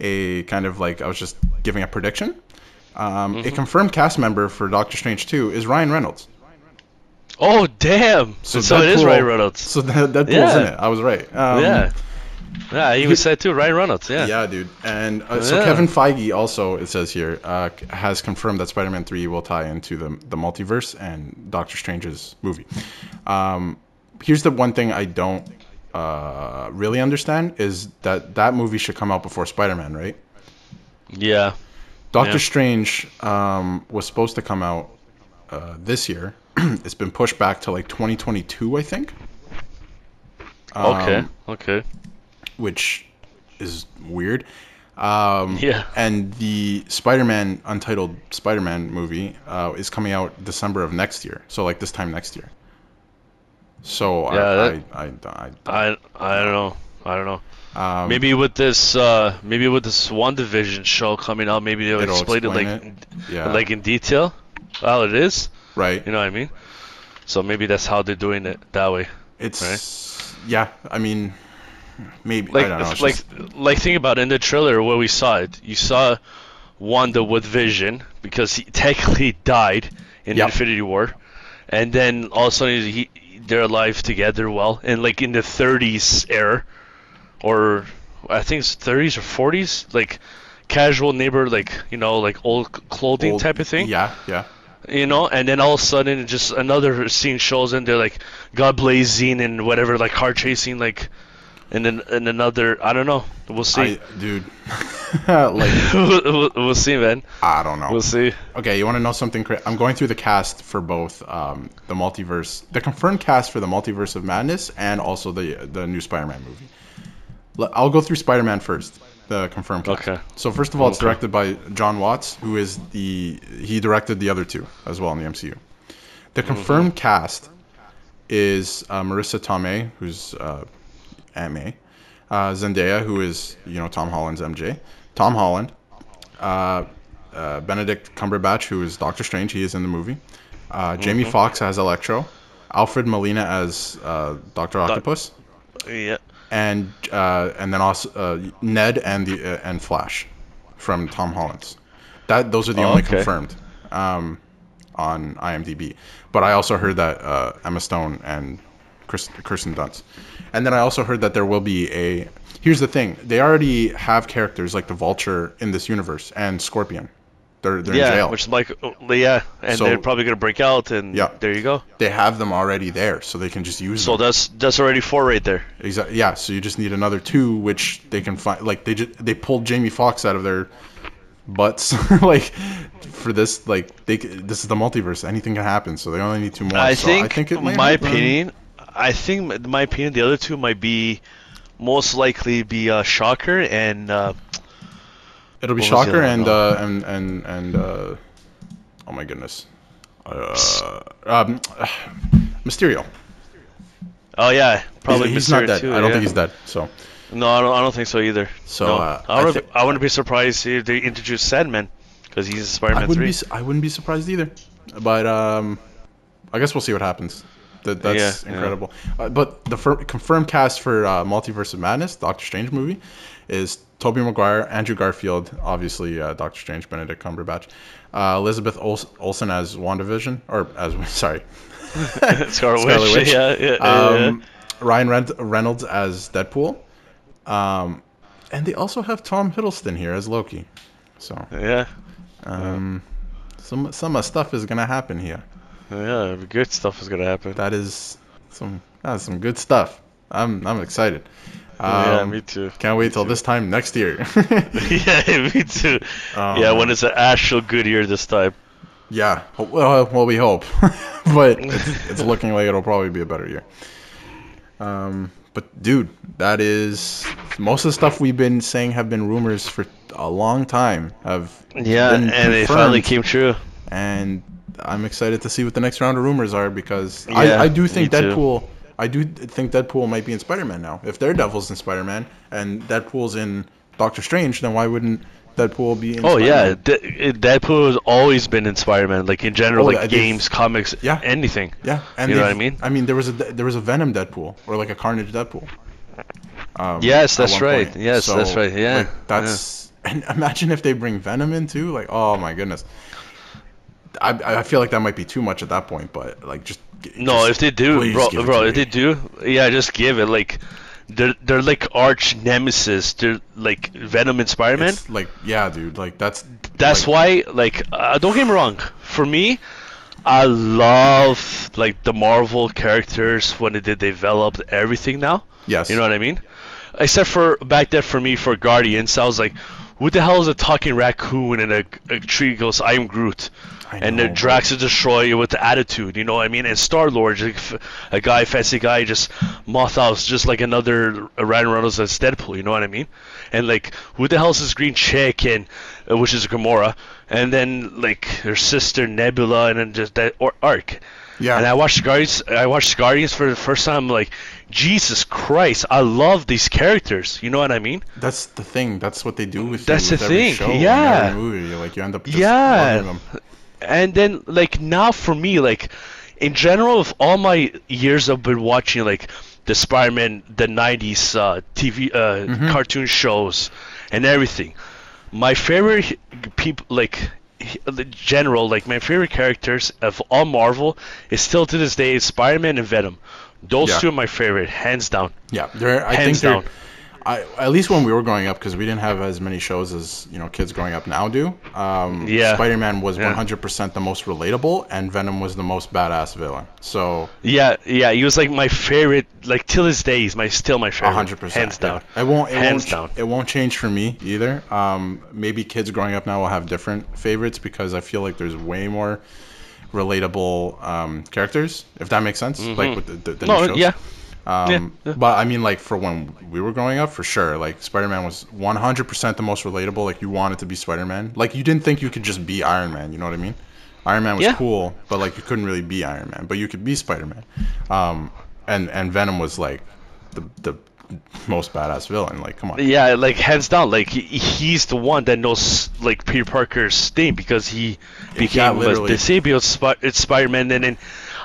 A kind of like I was just giving a prediction. Um, A confirmed cast member for Doctor Strange 2 is Ryan Reynolds. Oh damn! So, it is Ryan Reynolds. So that, Deadpool's Yeah. in it. I was right. Um, yeah. Yeah, he was said too. Ryan Reynolds. Yeah. Yeah, dude. And uh, so Yeah. Kevin Feige also, it says here, uh, has confirmed that Spider-Man 3 will tie into the the multiverse and Doctor Strange's movie. Um, here's the one thing I don't uh, really understand is that that movie should come out before Spider-Man, right? Yeah. Doctor Yeah. Strange um, was supposed to come out uh, this year. it's been pushed back to like 2022, I think. Okay. Um, okay. which is weird. Um, Yeah. And the Spider-Man Untitled Spider-Man movie uh, is coming out December of next year. So like this time next year. So Yeah, I, that- I, I, I, I I don't know. I don't know. um, Maybe with this uh maybe with this WandaVision show coming out, maybe they'll explain, explain it like it. yeah, like in detail how it is. right. You know what I mean? So maybe that's how they're doing it that way. It's yeah. I mean, maybe Like I don't know. like just- like think about it, in the trailer where we saw it. You saw Wanda with Vision because he technically died in Yep. Infinity War, and then all of a sudden he they're alive together. Well, and like in the 30s era, or I think it's 30s or 40s, like casual neighbor, like you know, like old clothing old- type of thing. Yeah, yeah. You know, and then all of a sudden, just another scene shows, and they're like God blazing and whatever, like car chasing, like, and then and another, I don't know. We'll see. I, dude, like we'll, we'll see, man. I don't know. We'll see. Okay, you want to know something? Cra- I'm going through the cast for both um, the multiverse, the confirmed cast for the multiverse of madness, and also the the new Spider-Man movie. I'll go through Spider-Man first, the confirmed cast. Okay. So first of all, it's Okay. directed by Jon Watts, who is the he directed the other two as well in the MCU. The confirmed cast is uh, Marisa Tomei, who's uh, Aunt May, uh, Zendaya, who is you know Tom Holland's MJ, Tom Holland, uh, uh, Benedict Cumberbatch, who is Doctor Strange, he is in the movie, uh, Jamie Foxx as Electro, Alfred Molina as uh, Doctor Octopus, Yeah. and uh, and then also uh, Ned and the uh, and Flash from Tom Holland's. That those are the Oh, only okay. confirmed um, on IMDb. But I also heard that uh, Emma Stone and Kirsten Dunst. And then I also heard that there will be a. Here's the thing: they already have characters like the Vulture in this universe and Scorpion. They're they're in Yeah. jail. Which like oh, yeah, and So- they're probably gonna break out, and Yeah. there you go. they have them already there, so they can just use them. So them. that's that's already four right there. Exactly. Yeah. So you just need another two, which they can find. Like they just they pulled Jamie Foxx out of their butts, like for this. Like they this is the multiverse. Anything can happen. So they only need two more. I so think, I think my happen. opinion, I think in my opinion, the other two might be most likely be uh, Shocker and uh, It'll be what was the Shocker and uh, and and and uh, oh my goodness, uh, um, Mysterio. Oh yeah, probably he's, he's Mysterio not dead. too, I don't yeah. think he's dead. So No, I don't. I don't think so either. So, no. uh, I, I wouldn't, I wouldn't be surprised if they introduced Sandman, because he's I Spider-Man wouldn't three. be. I wouldn't be surprised either. But um, I guess we'll see what happens. That, that's Yeah, yeah. incredible. Uh, but the fir- confirmed cast for uh, Multiverse of Madness, Doctor Strange movie, is Tobey Maguire, Andrew Garfield, obviously uh, Doctor Strange, Benedict Cumberbatch, uh, Elizabeth Ols- Olsen as WandaVision, or as sorry, Scarlet, Scarlet Witch. Witch. Yeah, yeah, yeah, um, Ryan Ren- Reynolds as Deadpool, um, and they also have Tom Hiddleston here as Loki. So yeah. um, some some stuff is gonna happen here. Yeah, yeah, good stuff is gonna happen. That is some that's some good stuff. I'm I'm excited. yeah, Um, me too. Can't wait till this time next year. yeah, me too. Oh, yeah, when it's an actual good year this time. yeah. Well, well, we hope, but it's, it's looking like it'll probably be a better year. Um, but dude, that is most of the stuff we've been saying have been rumors for a long time. Have Yeah, and it finally came true. and I'm excited to see what the next round of rumors are because Yeah, I, I do think me too. Deadpool. I do think Deadpool might be in Spider-Man now. If Daredevil's in Spider-Man and Deadpool's in Doctor Strange, then why wouldn't Deadpool be in? Oh yeah, Spider-Man? De- Deadpool has always been in Spider-Man, like in general, Oh, like yeah, games, comics, Yeah. anything. yeah, and you know what I mean? I mean, there was a there was a Venom Deadpool or like a Carnage Deadpool. Um, Yes, that's right. point. Yes, that's right. Yeah, like, that's and imagine if they bring Venom in too. Like, oh my goodness. I, I feel like that might be too much at that point, but like just No, just if they do, bro, bro, if me. they do, yeah, just give it. Like, they're they're like arch nemesis. They're like Venom and Spider-Man. Like yeah, dude. Like that's That's like, why, like, uh, don't get me wrong. For me, I love like the Marvel characters when they developed everything now. yes. You know what I mean? Except for back then, for me, for Guardians, I was like, "Who the hell is a talking raccoon and a, a tree goes, I am Groot." And know, Drax is Destroyer with the attitude, you know what I mean? And Star Lord, a guy, fancy guy, just moth house, just like another Ryan Reynolds as Deadpool, you know what I mean? And like, who the hell's this green chick, and uh, which is Gamora, and then like her sister Nebula, and then just that or Arc. Yeah. And I watched Guardians. I watched Guardians for the first time. Like, Jesus Christ, I love these characters. You know what I mean? That's the thing. That's what they do with That's you the with thing, show yeah. movie. Like you end up just Yeah. And then like now for me like in general of all my years i've been watching like the spider-man the 90s uh, tv uh, Mm-hmm. cartoon shows and everything my favorite people like the general like my favorite characters of all marvel is still to this day spider-man and venom those Yeah. two are my favorite hands down Yeah, they're. I Hands think they're. down. I, at least when we were growing up, because we didn't have as many shows as you know kids growing up now do. Um, Yeah. Spider-Man was Yeah. 100% the most relatable, and Venom was the most badass villain. So yeah yeah he was like my favorite like till this day he's my still my favorite 100%. hands yeah. down It won't. It Hands won't. down. It won't change for me either. Um, maybe kids growing up now will have different favorites because I feel like there's way more relatable um, characters, if that makes sense. Like with the, the, the new no shows. yeah Um, Yeah, yeah. But I mean, like for when we were growing up, for sure, like Spider-Man was 100% the most relatable. Like you wanted to be Spider-Man. Like you didn't think you could just be Iron Man. You know what I mean? Iron Man was Yeah. cool, but like you couldn't really be Iron Man. But you could be Spider-Man. Um, and and Venom was like the the most badass villain. Like come on. Yeah, like hands down, like he, he's the one that knows like Peter Parker's name because he became a literally. disabled Sp- it's Spider-Man, and then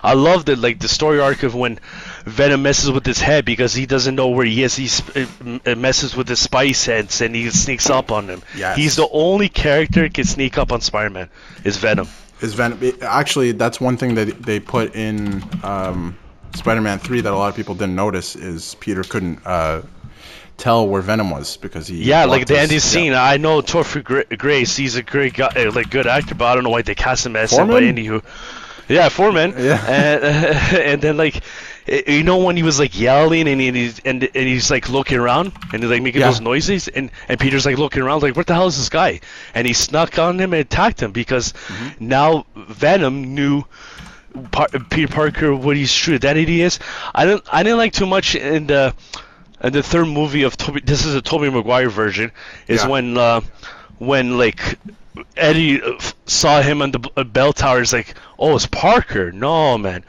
I love the like the story arc of when Venom messes with his head because he doesn't know where he is. He uh, uh, messes with his spy sense and he sneaks up on him. Yes. He's the only character that can sneak up on Spider-Man. Is Venom. Is Venom actually? That's one thing that they put in um, Spider-Man 3 that a lot of people didn't notice is Peter couldn't uh, tell where Venom was because he Yeah, like the ending yeah. scene. I know Topher Grace. He's a great guy, uh, like good actor, but I don't know why they cast him as him. But anywho, yeah, Forman. Yeah. And, and then like, you know when he was like yelling and he's and, and he's like looking around and he's like making Yeah. those noises and and Peter's like looking around like what the hell is this guy? And he snuck on him and attacked him because Mm-hmm. now Venom knew. Par- Peter Parker, what his true identity is. I didn't. I didn't like too much in the and the third movie of Tobey, this is a Tobey Maguire version, is Yeah. when uh, when like Eddie uh, saw him on the uh, bell tower, He's like, oh, it's Parker. No, man.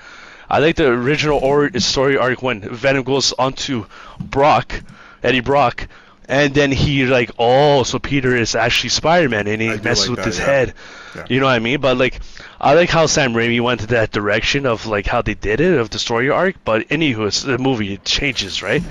I like the original or- story arc when Venom goes onto Brock, Eddie Brock, and then he like, oh, so Peter is actually Spider-Man, and he I messes like with that, his yeah. head. Yeah. You know what I mean? But like, I like how Sam Raimi went to that direction of like how they did it of the story arc. But anywho, it's, the movie it changes, right?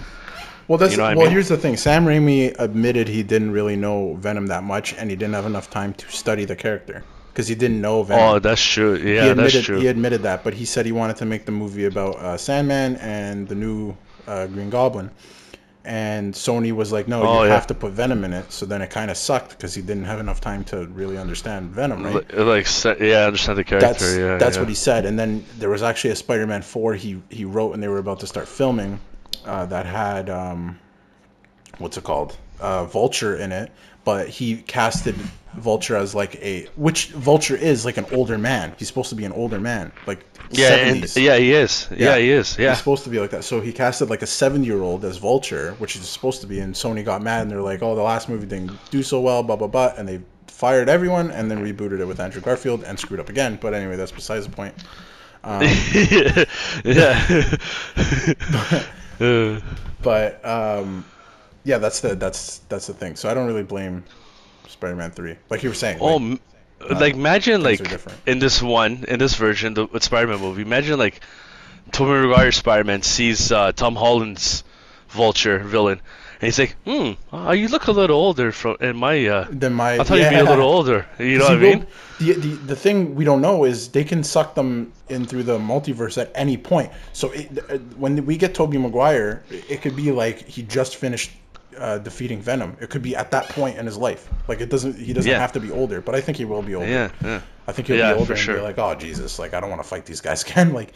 Well, that's You know what I well. mean? Here's the thing: Sam Raimi admitted he didn't really know Venom that much, and he didn't have enough time to study the character because he didn't know Venom. Oh, that's true. he Yeah, admitted that's true. he admitted that, but he said he wanted to make the movie about uh, Sandman and the new uh, Green Goblin. And Sony was like, "No, Oh, you yeah. have to put Venom in it." So then it kind of sucked because he didn't have enough time to really understand Venom, right? Like, yeah, understand the character. that's yeah, that's yeah. what he said. And then there was actually a Spider-Man four he he wrote, and they were about to start filming, uh, that had um, what's it called, uh, Vulture in it. But he casted Vulture as like a which Vulture is like an older man. He's supposed to be an older man, like Yeah, and, 70s. yeah, he is. Yeah, he is. Yeah. He's supposed to be like that. So he casted like a seven-year-old as Vulture, which he's supposed to be. And Sony got mad and they're like, "Oh, the last movie didn't do so well." Blah blah blah, and they fired everyone and then rebooted it with Andrew Garfield and screwed up again. But anyway, that's besides the point. Um, yeah. Uh, but um, yeah, that's the that's that's the thing. So I don't really blame Spider-Man Three, like you were saying. oh, like, m- like imagine like in this one, in this version, the with Spider-Man movie. Imagine like Tobey Maguire's Spider-Man sees uh, Tom Holland's Vulture villain, and he's like, "Hmm, uh, you look a little older from in my. Uh, then my I thought you'd be a little older." You know what I mean? The, the the thing we don't know is they can suck them in through the multiverse at any point. So it, uh, when we get Tobey Maguire, it could be like he just finished uh, defeating Venom. It could be at that point in his life. Like it doesn't he doesn't Yeah. have to be older, but I think he will be older. Yeah, yeah. I think he'll Yeah, be older for and sure. be like, oh Jesus, like I don't want to fight these guys again. Like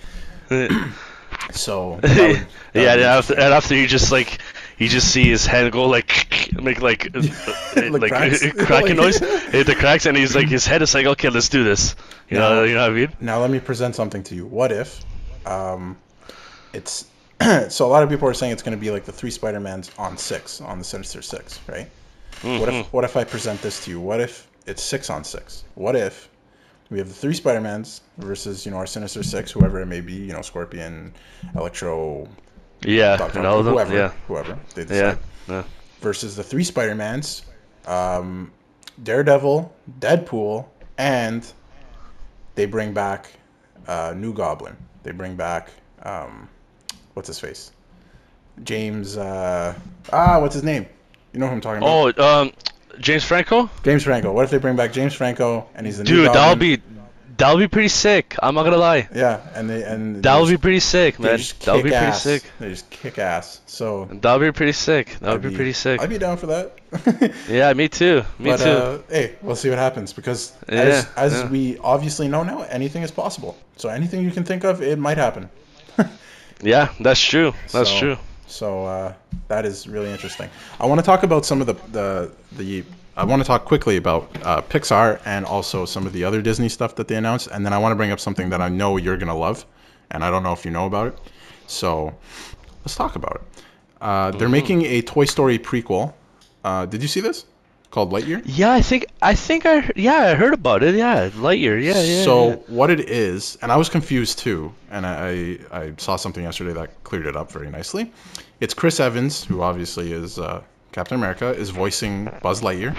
so. that would- that yeah, and after, and after you just like you just see his head go like make like uh, uh, Like like cracking noise, hit the cracks, and he's like his head is like okay, let's do this. You know, you know what I mean? Now let me present something to you. What if, um, it's so a lot of people are saying it's going to be like the three Spider Mans on six on the Sinister Six, right? What if what if I present this to you? What if it's six on six? What if we have the three Spider Mans versus you know our Sinister Six, whoever it may be, you know Scorpion, Electro, Yeah, Doctor and all of them. whoever, Yeah, whoever they yeah, yeah. versus the three Spider Mans, um, Daredevil, Deadpool, and they bring back uh, New Goblin. They bring back um, what's his face, James. Uh, ah, what's his name? You know who I'm talking about? Oh, um, James Franco, James Franco. What if they bring back James Franco and he's the dude, that'll be that'll be pretty sick. I'm not gonna lie, yeah, and they and that'll they be pretty sick, man. That'll be kick pretty sick. They just kick ass. So That'll be pretty sick. That would I'd be pretty sick. I'd be down for that. Yeah, me too. Me but too. uh, hey, we'll see what happens because as, as yeah. we obviously know now, anything is possible. So anything you can think of, it might happen. Yeah, that's true. That's so- true. So uh, that is really interesting. I want to talk about some of the the, the I want to talk quickly about uh, Pixar and also some of the other Disney stuff that they announced, and then I want to bring up something that I know you're gonna love, and I don't know if you know about it. So let's talk about it. Uh, they're making a Toy Story prequel. Uh, did you see this? Called Lightyear. Yeah, I think I think I yeah I heard about it. Yeah, Lightyear. Yeah, yeah. so yeah. what it is, and I was confused too, and I I saw something yesterday that cleared it up very nicely. It's Chris Evans, who obviously is uh, Captain America, is voicing Buzz Lightyear.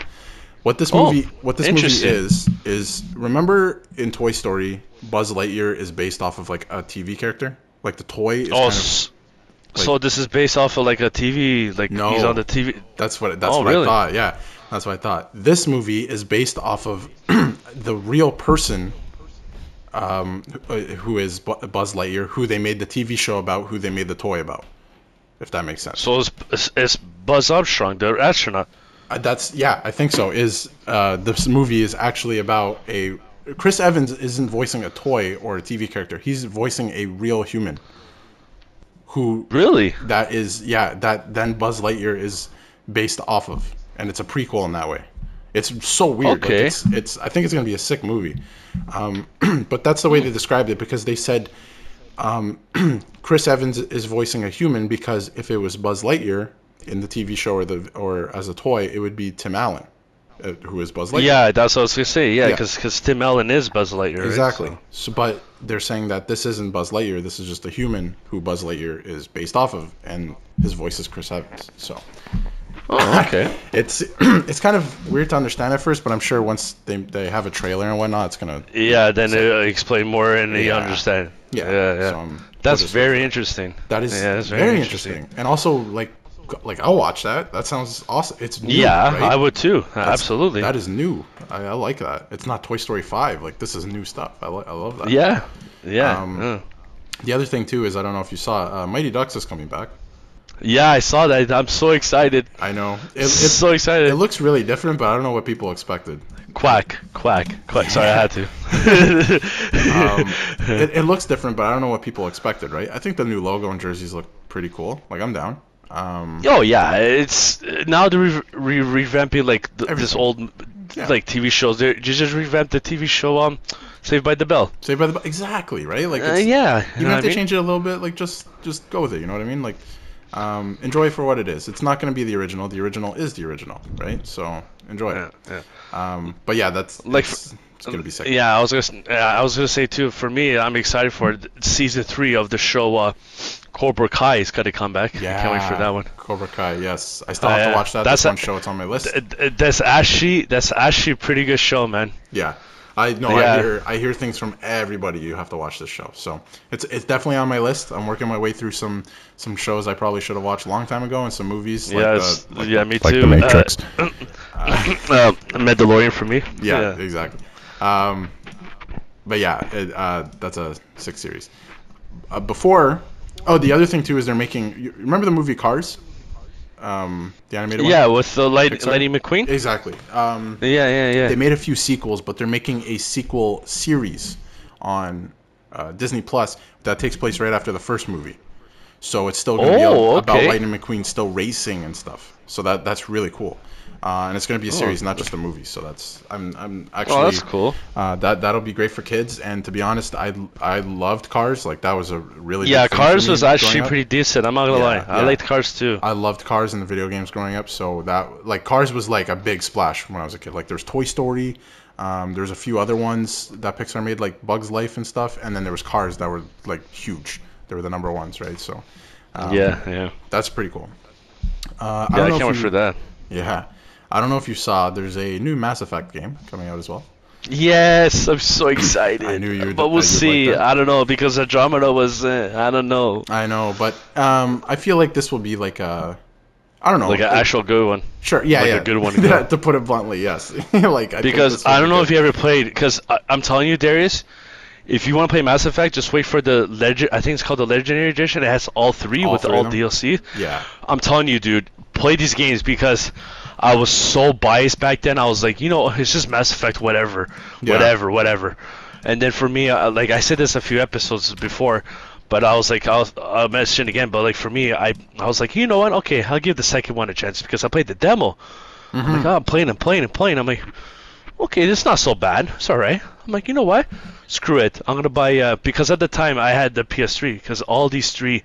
What this Oh, movie what this movie is is remember in Toy Story, Buzz Lightyear is based off of like a TV character, like the toy. Is Oh, kind of, s- so this is based off of like a TV, like No. he's on the TV. That's what that's Oh, what really? I thought. Yeah, that's what I thought. This movie is based off of the real person, um, who is Buzz Lightyear, who they made the TV show about, who they made the toy about. If that makes sense. So it's, it's, it's Buzz Armstrong, the astronaut. Uh, that's yeah, I think so. Is uh, this movie is actually about a Chris Evans isn't voicing a toy or a TV character. He's voicing a real human. Who Really? that is yeah that then Buzz Lightyear is based off of, and it's a prequel in that way. It's so weird. Like, Okay. it's, it's I think it's gonna be a sick movie, um, but that's the way they described it because they said um, Chris Evans is voicing a human because if it was Buzz Lightyear in the TV show or the or as a toy, it would be Tim Allen. Uh, who is Buzz Lightyear. Yeah, that's what I was gonna say. Yeah, Yeah. because Tim Allen is Buzz Lightyear. right? Exactly. So- So, but they're saying that this isn't Buzz Lightyear. This is just a human who Buzz Lightyear is based off of, and his voice is Chris Evans. So Oh, okay. it's it's kind of weird to understand at first, but I'm sure once they they have a trailer and whatnot, it's gonna Yeah, then uh, explain more and you Yeah. understand. yeah yeah, yeah. So That's very interesting. That is yeah, that's very, interesting. and also like like I'll watch that. That sounds awesome. It's new, Yeah, right? I would too. That's- Absolutely. That is new. I, I like that. It's not Toy Story Five. Like this is new stuff. I, li- I love that. yeah, yeah, Um, yeah. The other thing too is I don't know if you saw uh, Mighty Ducks is coming back. Yeah, I saw that. I'm so excited. I know it, it, so excited. it looks really different, but I don't know what people expected. quack, quack, quack. Sorry, I had to. Um, it, it looks different, but I don't know what people expected. Right? I think the new logo and jerseys look pretty cool. Like I'm down. Um, oh yeah, it's now they're re- re- revamping like th- this old Yeah. like TV shows. They you just revamped the TV show um Saved by the Bell. Saved by the Bell. Exactly. Right? Like Uh, yeah, you you know have to mean? change it a little bit. Like just just go with it. You know what I mean? Like um, enjoy for what it is. It's not going to be the original. The original is the original, right? So enjoy Yeah, it. yeah. Um, but yeah, that's Like it's, it's going to be sick. Yeah, I was gonna s- uh, I was gonna say too. For me, I'm excited for it. season three of the show. Uh, Cobra Kai is gonna come back. Yeah, I can't wait for that one. Cobra Kai. Yes, I still Uh, have to watch that. That's That's one a- show. It's on my list. Th- th- That's actually that's actually a pretty good show, man. Yeah, I know. Yeah. I hear I hear things from everybody. You have to watch this show. So it's it's definitely on my list. I'm working my way through some some shows I probably should have watched a long time ago, and some movies. Like yes, the, like yeah, the- me like too. The Matrix. Uh, uh, Mandalorian for me. yeah, exactly. Um, but yeah, it, uh, that's a six series. Uh, before, oh, the other thing too is they're making. You remember the movie Cars? Um, the animated one. Yeah, with the light? Lightning McQueen. Exactly. Um, Yeah, yeah, yeah. they made a few sequels, but they're making a sequel series on uh, Disney Plus that takes place right after the first movie. So it's still going to Oh, be about okay. Lightning McQueen still racing and stuff. So that that's really cool. Uh, and it's going to be a series, not just a movie. So that's I'm I'm actually oh, that's cool. uh, that that'll be great for kids. And to be honest, I I loved Cars. Like that was a really Yeah, thing Cars was actually pretty decent. I'm not gonna Yeah, lie. I liked Cars too. I loved Cars in the video games growing up, so that like Cars was like a big splash when I was a kid. Like there's Toy Story, um, there's a few other ones that Pixar made, like Bugs Life and stuff, and then there was Cars that were like huge. They were the number ones, right? So um, yeah, yeah. that's pretty cool. Uh, I Yeah, I, don't know can't wait for that. Yeah, I don't know if you saw. There's a new Mass Effect game coming out as well. Yes, I'm so excited. I knew you'd- But we'll see. like. I don't know because Andromeda was. Uh, I don't know. I know, but um, I feel like this will be like a. I don't know. Like an actual good one. Sure. Yeah, like a good one, Yeah, yeah. to put it bluntly, yes. like I Because I don't know good. if you ever played. Because I'm telling you, Darius, if you want to play Mass Effect, just wait for the legend. I think it's called the Legendary Edition. It has all three All with three all? DLC. Yeah. I'm telling you, dude, play these games because I was so biased back then. I was like, you know, it's just Mass Effect, whatever, Yeah. whatever, whatever. And then for me, uh, like I said this a few episodes before, but I was like, I'll, I'll mention it again. But like for me, I I was like, you know what? Okay, I'll give the second one a chance because I played the demo. I'm Mm-hmm. like, oh, I'm playing and playing and playing. I'm like, okay, this is not so bad. It's all right. I'm like, you know what? Screw it. I'm gonna buy uh, because at the time I had the PS3 because all these three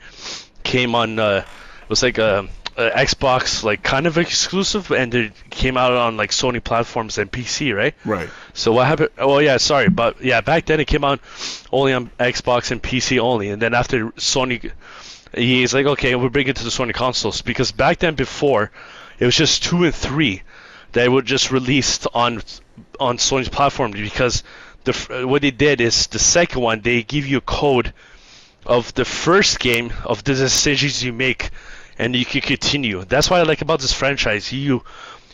came on. Uh, it was like a, a Xbox like kind of exclusive, and it came out on like Sony platforms and PC, right? Right. So what happened? Oh yeah, sorry, but yeah, back then it came out only on Xbox and PC only, and then after Sony, he's like, okay, we'll bring it to the Sony consoles because back then before, it was just two and three that were just released on on Sony's platform because the uh, what they did is the second one they give you a code of the first game of the decisions you make and you can continue. That's what I like about this franchise. You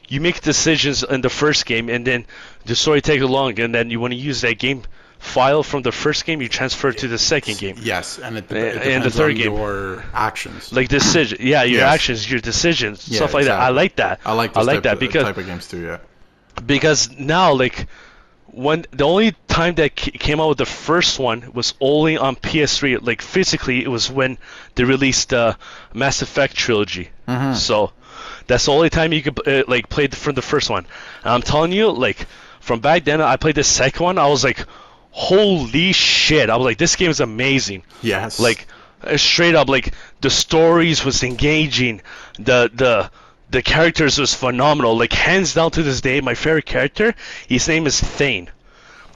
you make decisions in the first game and then the story takes along and then you want to use that game file from the first game you transfer it to the second game. Yes, and it, it and the third game. your actions. Like decision, yeah, your Yes. actions, your decisions, Yeah, stuff like that. I like that. I like I like that because type of games too. Yeah. because now like when the only time that came out with the first one was only on PS3 like physically it was when they released the Mass Effect trilogy. Mm-hmm. so that's the only time you could uh, like play the, from the first one. And I'm telling you like from back then I played the second one I was like holy shit. I was like this game is amazing. Yes. like uh, straight up like the stories was engaging. The the the characters was phenomenal. Like hands down to this day, my favorite character. His name is Thane.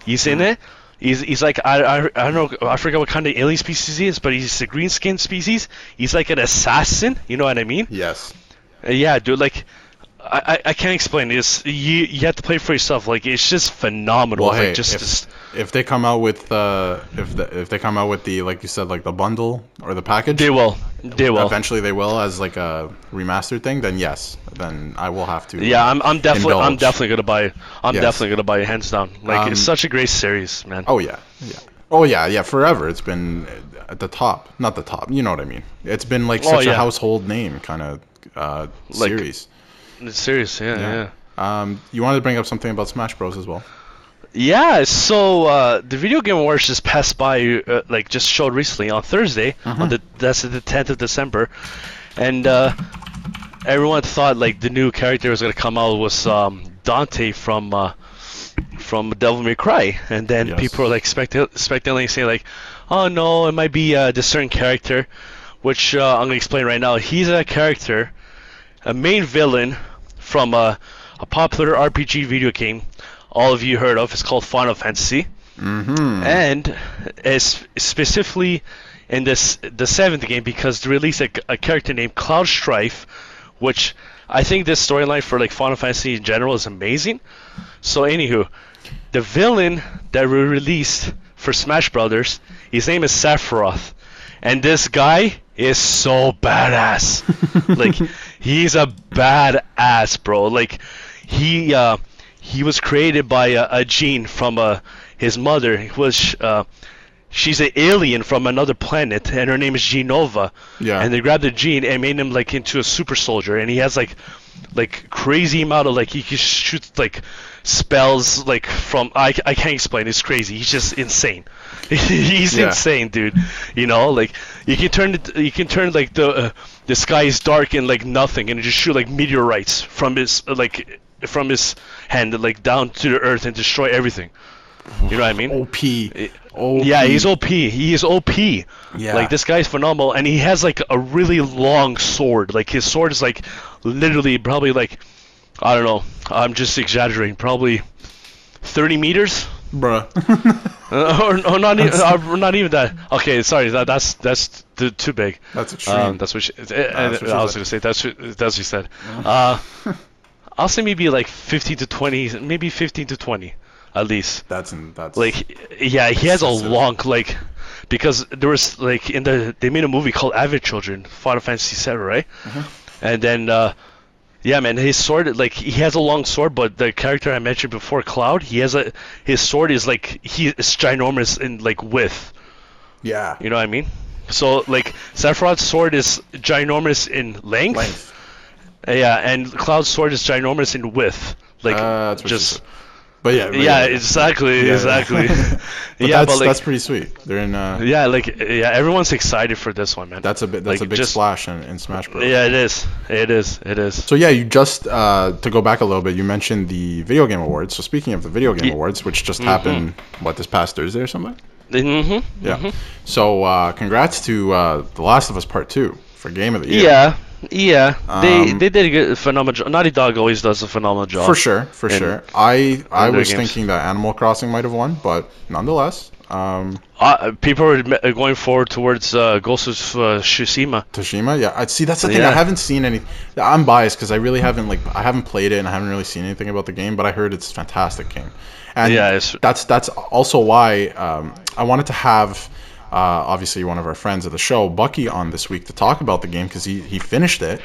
He's in it. He's, he's like I, I, I don't know I forget what kind of alien species he is, but he's a green skin species. He's like an assassin. You know what I mean? Yes. Uh, yeah, dude. Like I, I, can't explain. It's you you have to play for yourself. Like it's just phenomenal. Well, like hey, just, if, if they come out with uh, if the, if they come out with the like you said like the bundle or the package, they will. They will. eventually they will as like a remastered thing. Then yes, then I will have to. Yeah, I'm, I'm definitely I'm definitely gonna buy. I'm Yes. definitely gonna buy hands down. Like it's Um, such a great series, man. Oh yeah, yeah. Oh yeah, yeah. Forever, it's been at the top. Not the top. You know what I mean? It's been like Oh, such a household name kind of uh, Like- series. It's serious, yeah, yeah. Yeah. Um, you wanted to bring up something about Smash Bros as well. Yeah, so uh, the Video Game Awards just passed by, uh, like just showed recently on Thursday. uh-huh. On the that's the 10th of December, and uh, everyone thought like the new character was gonna come out was um, Dante from uh, from Devil May Cry, and then Yes. people were like specul- speculating, saying like, "Oh no, it might be uh, this certain character," which uh, I'm gonna explain right now. He's a character, a main villain from a, a popular RPG video game all of you heard of. It's called Final Fantasy, Mm-hmm. and it's specifically in this the seventh game because they released a, a character named Cloud Strife, which I think this storyline for like Final Fantasy in general is amazing. So anywho, the villain that we released for Smash Brothers, his name is Sephiroth, and this guy is so badass. like he's a badass, bro. Like he uh, he was created by a, a gene from uh, his mother. He was uh, she's an alien from another planet, and her name is Jenova. Yeah. And they grabbed the gene and made him like into a super soldier, and he has like like crazy amount of like he can shoot like spells like from I, I can't explain. It's crazy. He's just insane. He's Yeah. insane, dude. You know, like you can turn it. You can turn like the uh, the sky is dark and like nothing, and it just shoot like meteorites from his like from his hand like down to the earth and destroy everything. You know what I mean? OP. OP. Yeah, he's OP. He is OP. Yeah. Like this guy's phenomenal, and he has like a really long sword. Like his sword is like literally probably like I don't know. I'm just exaggerating. Probably 30 meters. bruh. Uh, or, or not even uh, not even that. Okay, sorry. That, that's that's too, too big. That's extreme. Um, that's what she, that's what she I was said. gonna say. That's what, that's what she said. Uh, I'll say maybe like 15 to 20, maybe 15 to 20, at least. that's in, that's Like, yeah, he has a long like, because there was like in the they made a movie called Advent Children, Final Fantasy VII, right? Mm-hmm. And then, uh, yeah, man, his sword like he has a long sword, but the character I mentioned before, Cloud, he has a his sword is like he is ginormous in like width. yeah. You know what I mean? So like Sephiroth's sword is ginormous in length. Length. Yeah, and Cloud's sword is ginormous in width. Like Uh, just. But yeah. but yeah, exactly, Yeah. exactly. But yeah, that's but like that's pretty sweet. They're in. Uh, yeah, like yeah, everyone's excited for this one, man. That's a bit. That's Like, a big just- splash in, in Smash Bros. yeah, it is. It is. It is. So yeah, you just uh, to go back a little bit, you mentioned the video game awards. So speaking of the video game awards, which just Mhm. happened what this past Thursday or something. Mhm. Yeah. So uh, congrats to uh, The Last of Us Part Two for Game of the Year. Yeah. Yeah. they Um, they did a good phenomenal job. Naughty Dog always does a phenomenal job. For sure, for sure. I I was games. thinking that Animal Crossing might have won, but nonetheless, um, Uh, people are going forward towards uh, Ghost of uh, Tsushima. Toshima. Yeah, I see. That's the thing. I haven't seen any. I'm biased because I really haven't like I haven't played it and I haven't really seen anything about the game. But I heard it's a fantastic game, and Yeah, it's- that's that's also why um, I wanted to have. Uh, obviously, one of our friends of the show, Bucky, on this week to talk about the game because he, he finished it,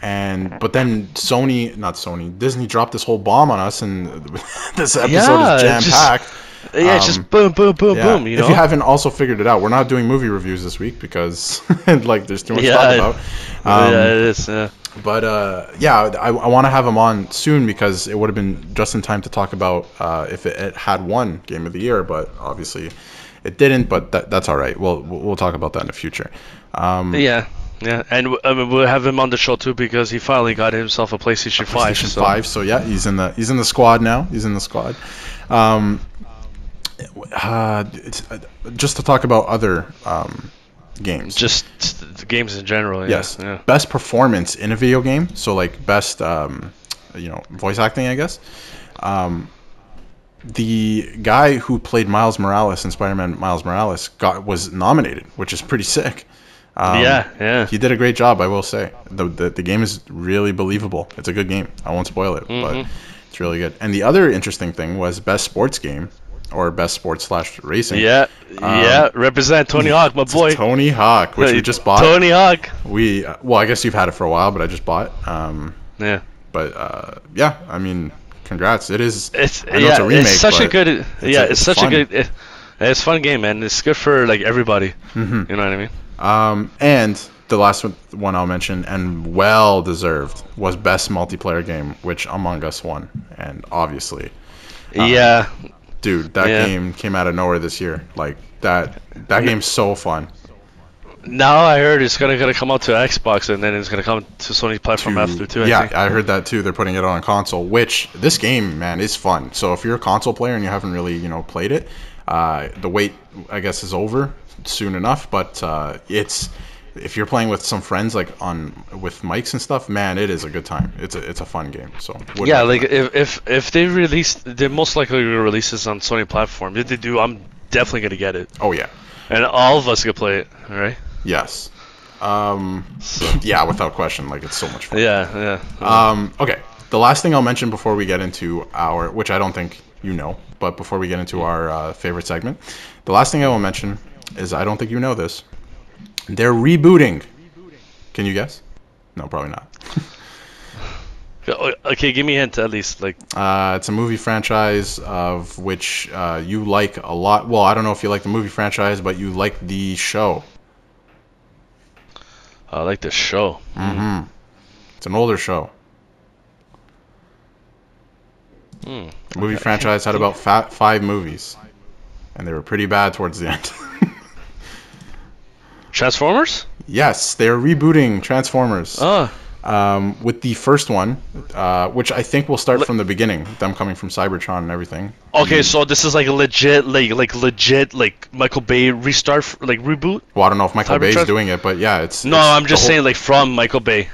and but then Sony, not Sony, Disney dropped this whole bomb on us, and this episode Yeah, is jam packed. Yeah, it's Um, just boom, boom, boom, Yeah. boom. You know. If you haven't also figured it out, we're not doing movie reviews this week because like there's too much to Yeah, talk about. Um, yeah, it is. Yeah. But uh, yeah, I, I want to have him on soon because it would have been just in time to talk about uh, if it, it had won Game of the Year, but obviously it didn't. But that, that's all right. We'll we'll talk about that in the future. Um, Yeah, yeah, and we'll have him on the show too because he finally got himself a PlayStation Five. PlayStation so. Five. So yeah, he's in the he's in the squad now. He's in the squad. Um, uh, it's, uh, just to talk about other um, games. Just the games in general. Yeah, yes. Yeah. Best performance in a video game. So like best, um, you know, voice acting, I guess. Um, the guy who played Miles Morales in Spider-Man Miles Morales got was nominated, which is pretty sick. Um, yeah. Yeah. He did a great job, I will say. The, the the game is really believable. It's a good game. I won't spoil it, Mhm. but it's really good. And the other interesting thing was best sports game or best sports slash racing. Yeah. yeah. Represent Tony Hawk, my boy. Tony Hawk, which we just bought. Tony Hawk. We uh, well, I guess you've had it for a while, but I just bought. Um, Yeah. but uh, yeah, I mean, congrats. It is. It's yeah. it's a remake, it's such a good. yeah. a- it's, it's such fun. a good. It, it's a fun game, man. It's good for like everybody. Mhm. You know what I mean? Um, and the last one, one I'll mention, and well deserved, was best multiplayer game, which Among Us won, and obviously, Uh, yeah. Dude, that Yeah. game came out of nowhere this year. Like that, that game's so fun. Now I heard it's gonna gonna come out to Xbox and then it's gonna come to Sony platform to- after too. I yeah, think. I heard that too. They're putting it on a console, which this game, man, is fun. So if you're a console player and you haven't really, you know, played it, uh, the wait, I guess, is over soon enough. But uh, it's if you're playing with some friends, like on with mics and stuff, man, it is a good time. It's a it's a fun game. So Yeah, like if, if if they release, they most likely to release this on Sony platform. If they do, I'm definitely gonna get it, oh yeah, and all of us can play it. All right? yes, um, yeah, without question. Like it's so much fun. Yeah, yeah. Um, okay. The last thing I'll mention before we get into our, which I don't think you know, but before we get into our uh, favorite segment, the last thing I will mention is I don't think you know this. They're rebooting. Can you guess? No, probably not. Okay, give me a hint at least. Like, Uh, it's a movie franchise of which uh, you like a lot. Well, I don't know if you like the movie franchise, but you like the show. I like the show. hmm It's an older show. The movie Okay. franchise had about five movies, and they were pretty bad towards the end. Transformers? Yes, they're rebooting Transformers Oh, um, with the first one, uh, which I think will start Le- from the beginning. Them coming from Cybertron and everything. okay. So this is like a legit, like like legit, like Michael Bay restart, like reboot. Well, I don't know if Michael Bay's Cybertron? doing it, but yeah, it's. No, it's I'm just whole- saying like from Michael Bay.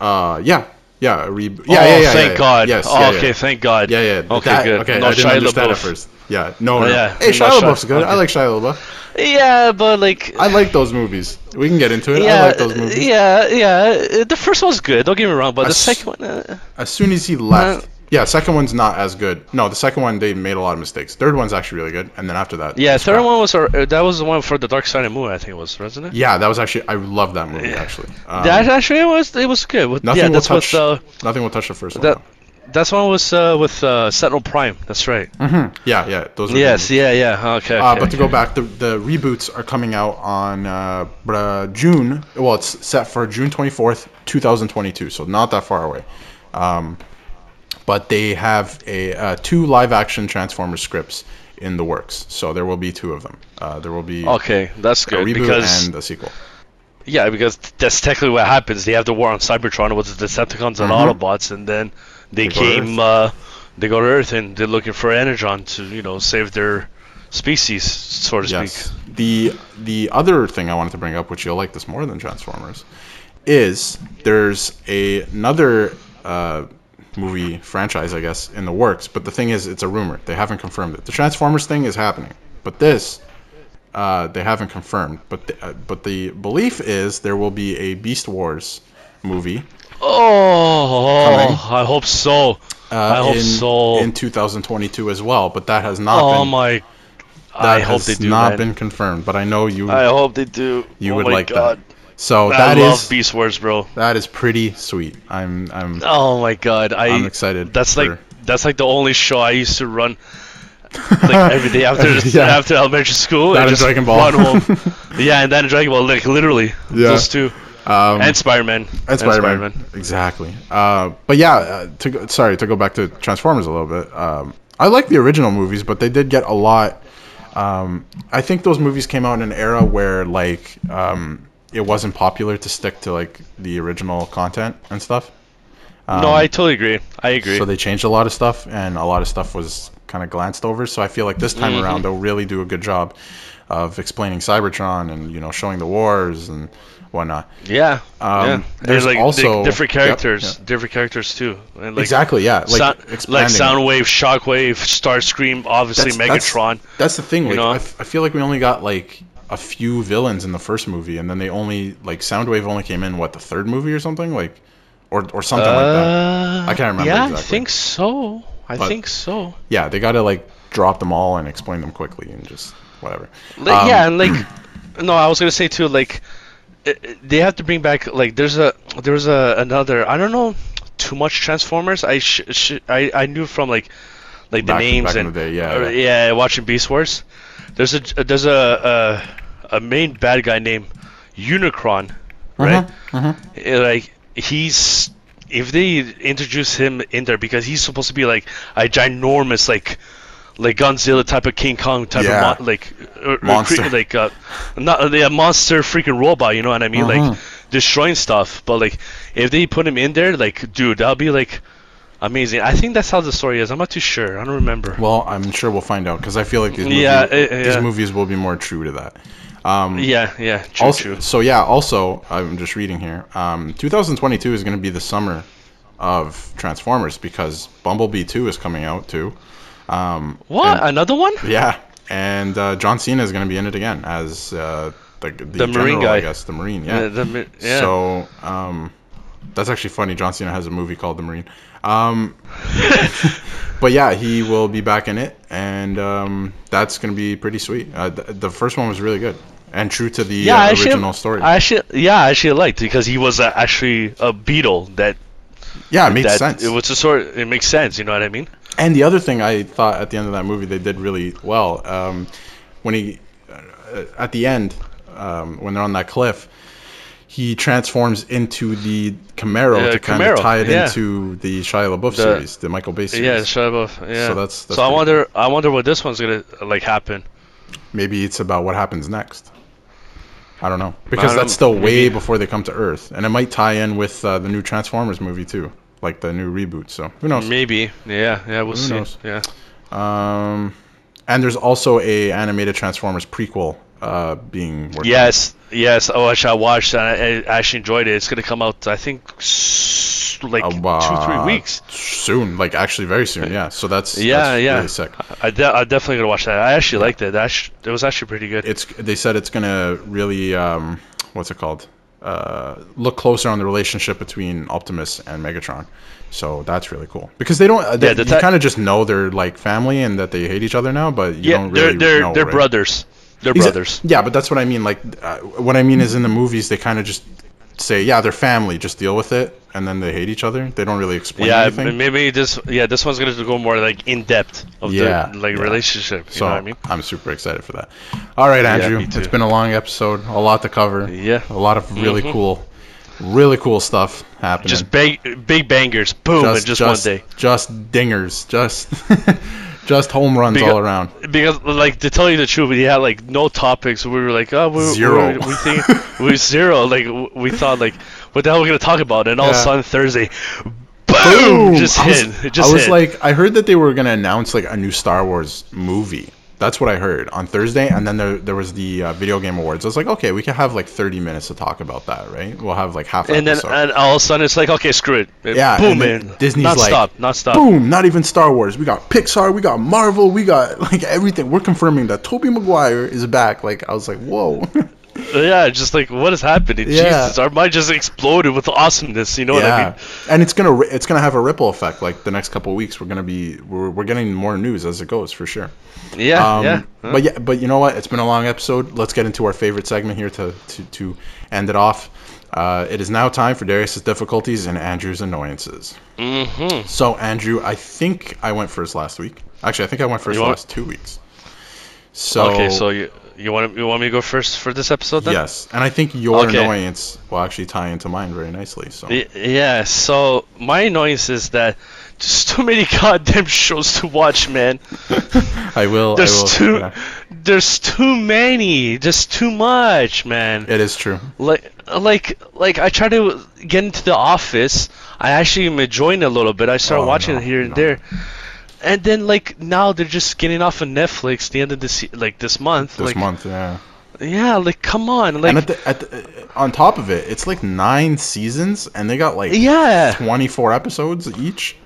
Uh, yeah, yeah, a reboot. Yeah, oh, yeah, yeah. thank yeah, God. Yes. oh, yeah, okay, thank God. Yeah, yeah. Okay, that- good. Okay, No I didn't Shia understand at first. Yeah, no, Oh, no. yeah, Hey, Shia LaBeouf's good. I like Shia LaBeouf. Yeah, but like. I like those movies. We can get into it. I yeah, like those movies. yeah, yeah. The first one's good. Don't get me wrong, but I the second one, uh, As soon as he left. Yeah, second one's not as good. No, the second one they made a lot of mistakes. Third one's actually really good, and then after that. yeah. Third crap. one was uh, that was the one for the Dark Side of the Moon, I think it was, wasn't it? Yeah, that was actually I love that movie actually. Um, that actually was it was good. With, nothing yeah, will that's touch. with uh, nothing will touch the first that one. that's one was uh, with uh, Sentinel Prime. That's right. hmm Yeah, yeah, those. Yes, yeah, yeah. Okay. Uh, okay, but to go back, the, the reboots are coming out on uh, June. Well, it's set for June 24th, 2022, so not that far away. Um, but they have a uh, two live-action Transformers scripts in the works, so there will be two of them. Uh, there will be Okay, that's a good reboot because and a sequel. yeah, because that's technically what happens. They have the war on Cybertron with the Decepticons and Mhm. Autobots, and then they, They came. Uh, they go to Earth and they're looking for Energon to you know save their species, so to Yes. speak. The the other thing I wanted to bring up, which you'll like this more than Transformers, is there's a, another uh, movie franchise, I guess, in the works. But the thing is, it's a rumor. They haven't confirmed it. The Transformers thing is happening, but this uh, they haven't confirmed. But the, uh, but the belief is there will be a Beast Wars movie. Oh, Coming. I hope so. Uh, I hope in, so. in 2022 as well, but that has not been Oh been my! that I hope has they do, not man. been confirmed. But I know you I hope they do. you oh would like God. that. So I that love is Beast Wars, bro. that is pretty sweet. I'm I'm Oh my God! I I'm excited. That's for- like that's like the only show I used to run like every day after Yeah. after elementary school. That and and just Dragon Ball. yeah, and then Dragon Ball, like literally Yeah. those two, um, and Spider-Man. and Spider-Man. Exactly. Uh, but yeah, uh, to go, sorry to go back to Transformers a little bit. Um, I like the original movies, but they did get a lot. Um, I think those movies came out in an era where like um, it wasn't popular to stick to like the original content and stuff. Um, no, I totally agree. I agree. So they changed a lot of stuff, and a lot of stuff was kind of glanced over. So I feel like this time Mhm. around they'll really do a good job of explaining Cybertron and you know showing the wars and whatnot. Yeah. Um, yeah. there's like also- di- different characters, yep. different characters too. And like exactly, yeah. Like sound, like. Soundwave, Shockwave, Starscream, obviously That's- that's- Megatron. That's the thing. You know? I, f- I feel like we only got like a few villains in the first movie, and then they only like Soundwave only came in what the third movie or something like, or or something like that. Uh, I can't remember Yeah, I think so. I But- think so. Yeah, they got to like drop them all and explain them quickly and just whatever. Like, Um, yeah, and like, no, I was gonna say too, like, they have to bring back like there's a there's a another I don't know too much Transformers. I sh- sh- I I knew from like like the Back- names back and the day, yeah, uh, yeah. yeah, watching Beast Wars. There's a there's a a, a main bad guy named Unicron, right? mhm. Uh, Like he's if they introduce him in there because he's supposed to be like a ginormous like like Godzilla type of King Kong type Yeah. of mon- like uh, uh, Monster. cre- like uh, not a monster freaking robot, you know what I mean? Mhm. Like destroying stuff. But like if they put him in there, like dude, that'll be like amazing. I think that's how the story is. I'm not too sure. I don't remember. Well, I'm sure we'll find out because I feel like these movies, Yeah, uh, these yeah. movies will be more true to that. Um, yeah, yeah, true, also, true. so yeah. Also, I'm just reading here. Um, 2022 is going to be the summer of Transformers because Bumblebee 2 is coming out too. Um, What? and- Another one? yeah, and uh, John Cena is going to be in it again as uh, the, the, The Marine guy. I guess the Marine. Yeah. Uh, the yeah. So um, that's actually funny. John Cena has a movie called The Marine. Um, but yeah, he will be back in it, and um, that's going to be pretty sweet. Uh, the, the first one was really good and true to the yeah, uh, actually, original story. I actually, yeah, I actually liked because he was uh, actually a beetle that yeah, it makes that sense. it was a sort. It makes sense. You know what I mean? And the other thing I thought at the end of that movie they did really well um, when he uh, at the end um, when they're on that cliff he transforms into the Camaro Yeah, to kind Camaro, of tie it yeah. into the Shia LaBeouf The- series, the Michael Bay series. Yeah, shut up. Yeah. So that's- that's so I wonder. I wonder what this one's gonna like happen. Maybe it's about what happens next. I don't know because don't- that's still way maybe- before they come to Earth, and it might tie in with uh, the new Transformers movie too, like the new reboot. So who knows? Maybe. Yeah. Yeah. We'll Who see. knows? Yeah. Um, and there's also a animated Transformers prequel uh, being worked on. Yes. Yes. Oh, actually, I watched I, I actually enjoyed it. It's gonna come out. I think s- like two, three weeks. soon, like actually very soon. Yeah, so that's Yeah, that's yeah. really sick. I, de- I definitely gonna watch that. I actually liked it. That sh- it was actually pretty good. It's they said it's gonna really um, what's it called? Uh, look closer on the relationship between Optimus and Megatron. So that's really cool because they don't. Uh, they, Yeah, the you kind of just know they're like family and that they hate each other now, but you yeah, don't they're really they're know. they're right? brothers. They're Exa- brothers. Yeah, but that's what I mean. Like, uh, what I mean is in the movies they kind of just say, yeah, they're family, just deal with it, and then they hate each other. They don't really explain Yeah, anything. maybe this. Yeah, this one's gonna go more like in depth of Yeah, the like yeah. relationship. You so know what I mean? am super excited for that. All right, Andrew, too. it's been a long episode, a lot to cover, Yeah. a lot of really Mhm. cool, really cool stuff happening. Just big big bangers, boom, in just, one day. just dingers, just just home runs Because- all around. Because, like, to tell you the truth, we had like no topics. We were like, oh, we Zero. We, we think we zero. Like, we thought, like, what the hell are we gonna talk about? And all of a sudden, Thursday, boom, just I was, hit. It just I was hit. like, I heard that they were gonna announce like a new Star Wars movie. That's what I heard on Thursday, and then there, there was the uh, video game awards. I was like, okay, we can have like 30 minutes to talk about that, right? We'll have like half. an and then, and all of a sudden, it's like, okay, screw it. Yeah, boom, man. Disney's not like, stop, not stop. Boom! Not even Star Wars. We got Pixar. We got Marvel. We got like everything. We're confirming that Tobey Maguire is back. Like I was like, whoa. Yeah, just like what is happening? Yeah. Jesus, our mind just exploded with awesomeness. You know what I yeah, mean? and it's gonna it's gonna have a ripple effect. Like the next couple of weeks, we're gonna be we're, we're getting more news as it goes for sure. Yeah, Um, yeah. Huh? But yeah, but you know what? It's been a long episode. Let's get into our favorite segment here to to, to end it off. Uh, it is now time for Darius's difficulties and Andrew's annoyances. Mm-hmm. So Andrew, I think I went first last week. Actually, I think I went first You the want- last two weeks. So okay, so you you want you want me to go first for this episode then? yes, and I think your Okay. annoyance will actually tie into mine very nicely. So Yeah, so my annoyance is that there's too many goddamn shows to watch, man. I will. There's I will. too yeah. there's too many. There's too much, man. It is true. Like like like I try to get into the office. I actually am enjoying it a little bit. I start Oh, watching no, it here and no. there. And then like now they're just getting off of Netflix the end of this like this month. This like, month, yeah. Yeah, like come on, like and at the, at the, on top of it, it's like nine seasons, and they got like yeah, 24 episodes each.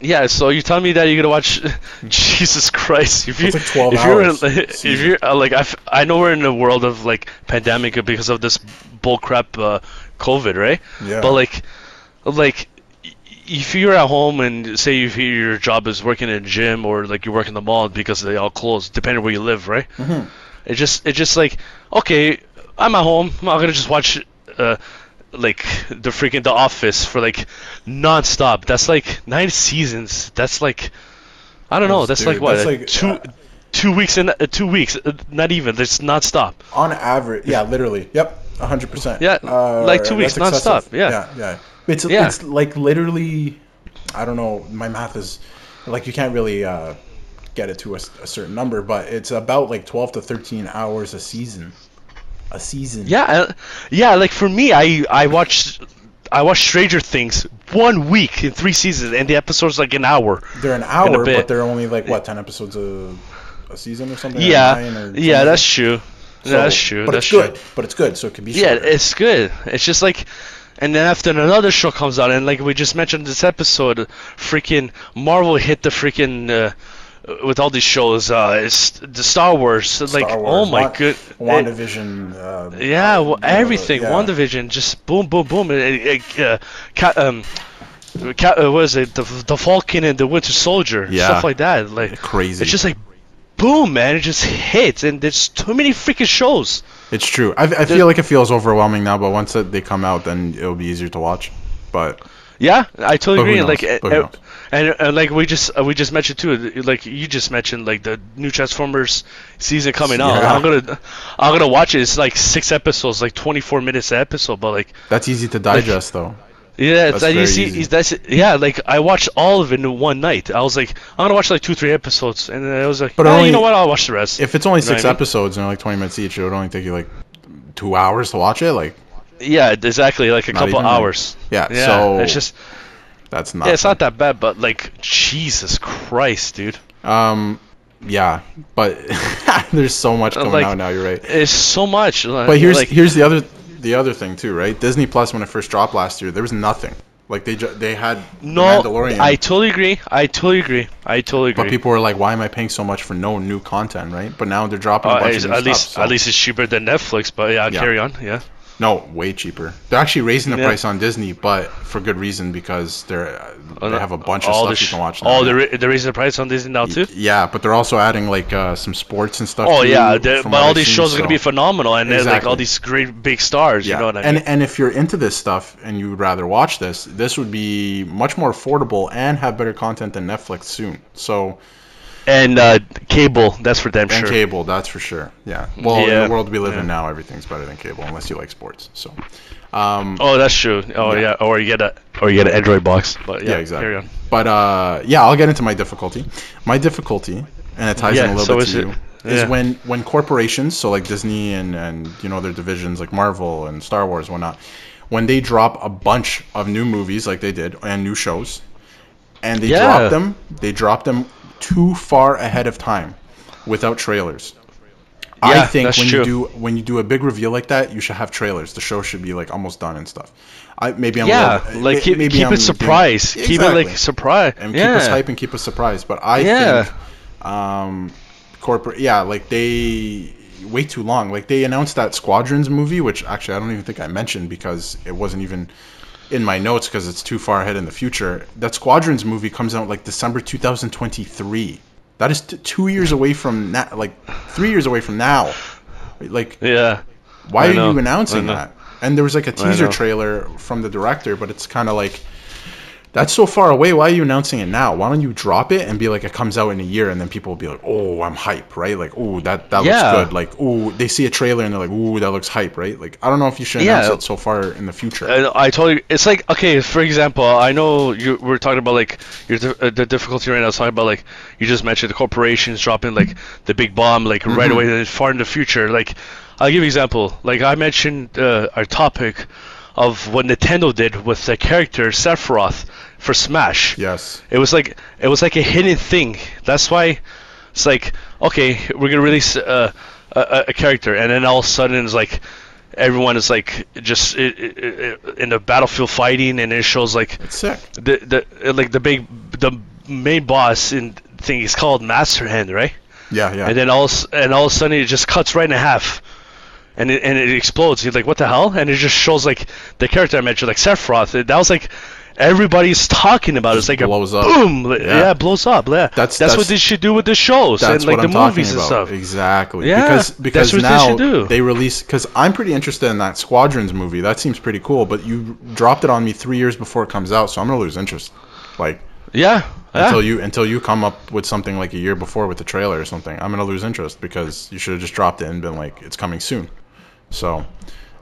yeah. So you're telling me that you're gonna watch? Jesus Christ! If you It's like 12 if you're in, hours if you're uh, like I, I know we're in a world of like pandemic because of this bullcrap uh, COVID, right? Yeah. But like, like if you're at home and say if your job is working in a gym or like you work in the mall because they all close, depending where you live, right? Mhm. It just it's just like okay, I'm at home. I'm gonna just watch uh, like the freaking The Office for like non-stop. That's like nine seasons. That's like I don't know. That's- That's like what that's uh, like, two uh, two weeks in uh, two weeks. Uh, not even. That's non-stop. On average, yeah, literally, yep, 100. percent Uh, Yeah, like two weeks nonstop, excessive. yeah. yeah, yeah. It's Yeah. it's like literally, I don't know. My math is like you can't really uh, get it to a certain number, but it's about like 12 to 13 hours a season. A season. Yeah, uh, yeah. Like for me, I I watched I watched Stranger Things one week in three seasons, and the episode's like an hour. They're an hour, but they're only like what 10 episodes a, a season or something. Yeah, or yeah, something? that's true. So- that's true. But that's it's true. good. But it's good, so it can be. Yeah, it's good. It's just like, and then after another show comes out, and like we just mentioned this episode, freaking Marvel hit the freaking uh, with all these shows. Uh, it's the Star Wars. like, Star oh my Wa- good. WandaVision. Uh, yeah, uh, well, you know, everything. yeah. WandaVision, just boom, boom, boom. Uh, uh, uh, ca- um, ca- uh, what is it? The the Falcon and the Winter Soldier. Yeah. Stuff like that. Like Crazy. it's just like. Boom, man! It just hits, and there's too many freaking shows. It's true. I, I feel like it feels overwhelming now, but once it, they come out, then it'll be easier to watch. But Yeah, I totally agree. knows? Like, uh, But who uh, knows? and, and like we just uh, we just mentioned too, uh, like you just mentioned, like the new Transformers season coming out. Yeah. I'm gonna I'm gonna watch it. It's like six episodes, like 24 minutes an episode, but like that's easy to digest, though. Yeah, it's That's that very easy. easy. That's yeah. Like I watched all of it in one night. I was like, I'm gonna watch like two, three episodes, and then I was like, But "Ah, only- you know what? I'll watch the rest. If it's only You know what six I mean? episodes and they're like 20 minutes each, it would only take you like two hours to watch it. Like, yeah, exactly, like a couple even, like- hours. yeah, Yeah, so it's just that's not. yeah, it's not that bad, but like Jesus Christ, dude. Um, yeah, but there's so much coming like- out now. You're right. It's so much. But here's like, here's the other the other thing too, right? Disney Plus when it first dropped last year, there was nothing. Like they ju- they had The No, Mandalorian, I totally agree. I totally agree. I totally agree. but people were like, "Why am I paying so much for no new content?" Right? But now they're dropping a Uh, bunch at of new least, stuff. so- at least it's cheaper than Netflix. But yeah, Yeah. carry on. Yeah. No, way cheaper. They're actually raising the Yeah. price on Disney, but for good reason because they're uh, they have a bunch of all stuff the you sh- can watch. Now. Oh, they're, ra- they're raising the price on Disney now too. Yeah, but they're also adding like uh, some sports and stuff. Oh too, yeah, from but what all I've these seen, shows are gonna be so- phenomenal, and they're like all these great big stars. Yeah, You know what I and and if you're into this stuff and you would rather watch this, this would be much more affordable and have better content than Netflix soon. So And, uh, cable, that's for damn sure. and sure. cable, that's for sure. Yeah. Well, in Yeah, the world we live yeah. in now, everything's better than cable unless you like sports. So, um, Oh, that's true. Oh Yeah. yeah, or you get a or you get an Android box. But yeah, yeah, exactly. But uh, yeah, I'll get into my difficulty. My difficulty, and it ties in a little so bit to it- you, is when when corporations, so like Disney and and you know their divisions like Marvel and Star Wars, and whatnot, when they drop a bunch of new movies like they did and new shows, and they drop them, they drop them too far ahead of time, without trailers. I think when true. you do when you do a big reveal like that, you should have trailers. The show should be like almost done and stuff. I maybe I'm a Yeah, little- like keep, maybe keep I'm it doing- surprise. Keep it like surprise. and keep yeah. us hype and keep us surprised. But I Yeah. think um, corporate, yeah, like they wait too long. Like they announced that Squadrons movie, which actually I don't even think I mentioned because it wasn't even in my notes because it's too far ahead in the future. That Squadrons movie comes out like December 2023. That is t- two years away from now, like three years away from now. Like, Yeah. why I are know, you announcing that? And there was like a teaser trailer from the director, but it's kind of like that's so far away. Why are you announcing it now? Why don't you drop it and be like it comes out in a year, and then people will be like, "Oh, I'm hype," right? Like, "Oh, that that Yeah. looks good." Like, "Oh, they see a trailer and they're like, "Oh, that looks hype," right? Like, I don't know if you should Yeah. announce it so far in the future. I, I totally. It's like okay, for example, I know you we're talking about like your uh, the difficulty right now. is talking about like you just mentioned the corporations dropping like the big bomb like right Mhm. away far in the future. Like I'll give you an example. Like I mentioned uh, our topic of what Nintendo did with the character Sephiroth for Smash. Yes. It was like it was like a hidden thing. That's why it's like okay, we're gonna release uh, a, a character, and then all of a sudden it's like everyone is like just i i i in the battlefield fighting, and it shows like It's sick. the the like the big the main boss in thing is called Master Hand, right? Yeah, yeah. And then all and all of a sudden it just cuts right in half. And it, and it explodes. You're like, what the hell? And it just shows like the character I mentioned, like Sephiroth. It- That was like everybody's talking about. it. It's like blows a up. boom. Yeah. Yeah. blows up. Yeah. That's- that's, that's- what they should do with the shows That's and like what the I'm movies about. and stuff. Exactly. Yeah, because because that's what they now should do. they release because I'm pretty interested in that Squadrons movie. That seems pretty cool. But you dropped it on me three years before it comes out, so I'm gonna lose interest. Like Yeah. yeah. until you until you come up with something like a year before with the trailer or something, I'm gonna lose interest because you should have just dropped it and been like it's coming soon. So.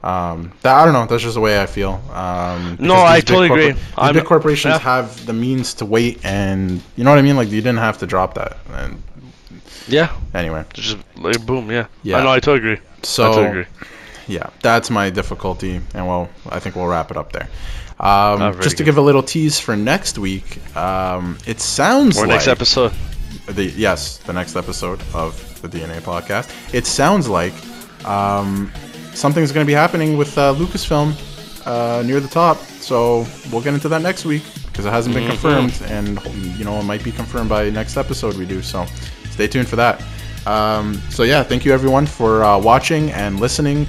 Um, that I don't know. That's just the way I feel. Um, No, I totally agree. These I'm- big corporations yeah. have the means to wait, and you know what I mean. Like you didn't have to drop that. And yeah. anyway, Just like boom. Yeah. Yeah. I know. I totally agree. so I totally agree. yeah, that's my difficulty, and well, I think we'll wrap it up there. Um, Ah, just to good. give a little tease for next week, um, it sounds Or like next episode. the yes, the next episode of the DNA podcast. It sounds like um, something's going to be happening with uh, Lucasfilm uh, near the top. So we'll get into that next week because it hasn't been confirmed, and you know it might be confirmed by next episode we do. So stay tuned for that. Um, so yeah, thank you everyone for uh, watching and listening.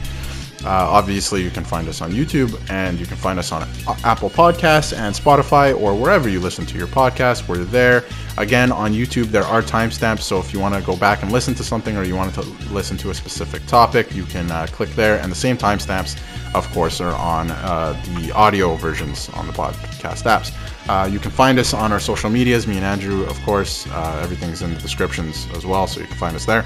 Uh, obviously, you can find us on YouTube and you can find us on Apple Podcasts and Spotify or wherever you listen to your podcast. We're there. Again, on YouTube, there are timestamps. So if you want to go back and listen to something or you want to listen to a specific topic, you can uh, click there. And the same timestamps, of course, are on uh, the audio versions on the podcast apps. Uh, you can find us on our social medias. Me and Andrew, of course. Uh, everything's in the descriptions as well, so you can find us there.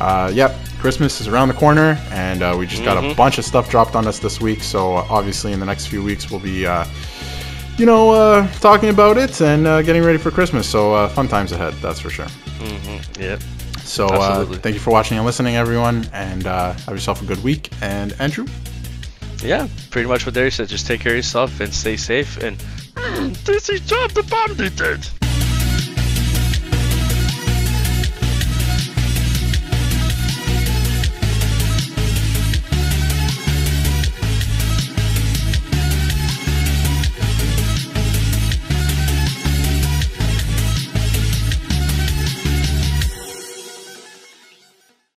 Uh, yep, Christmas is around the corner, and uh, we just got a bunch of stuff dropped on us this week. So uh, obviously, in the next few weeks, we'll be, uh, you know, uh, talking about it and uh, getting ready for Christmas. So uh, fun times ahead, that's for sure. Yeah. So uh, Absolutely. thank you for watching and listening, everyone, and uh, have yourself a good week. And Andrew, Yeah. Pretty much what Derry said. Just take care of yourself and stay safe. And this is job the did.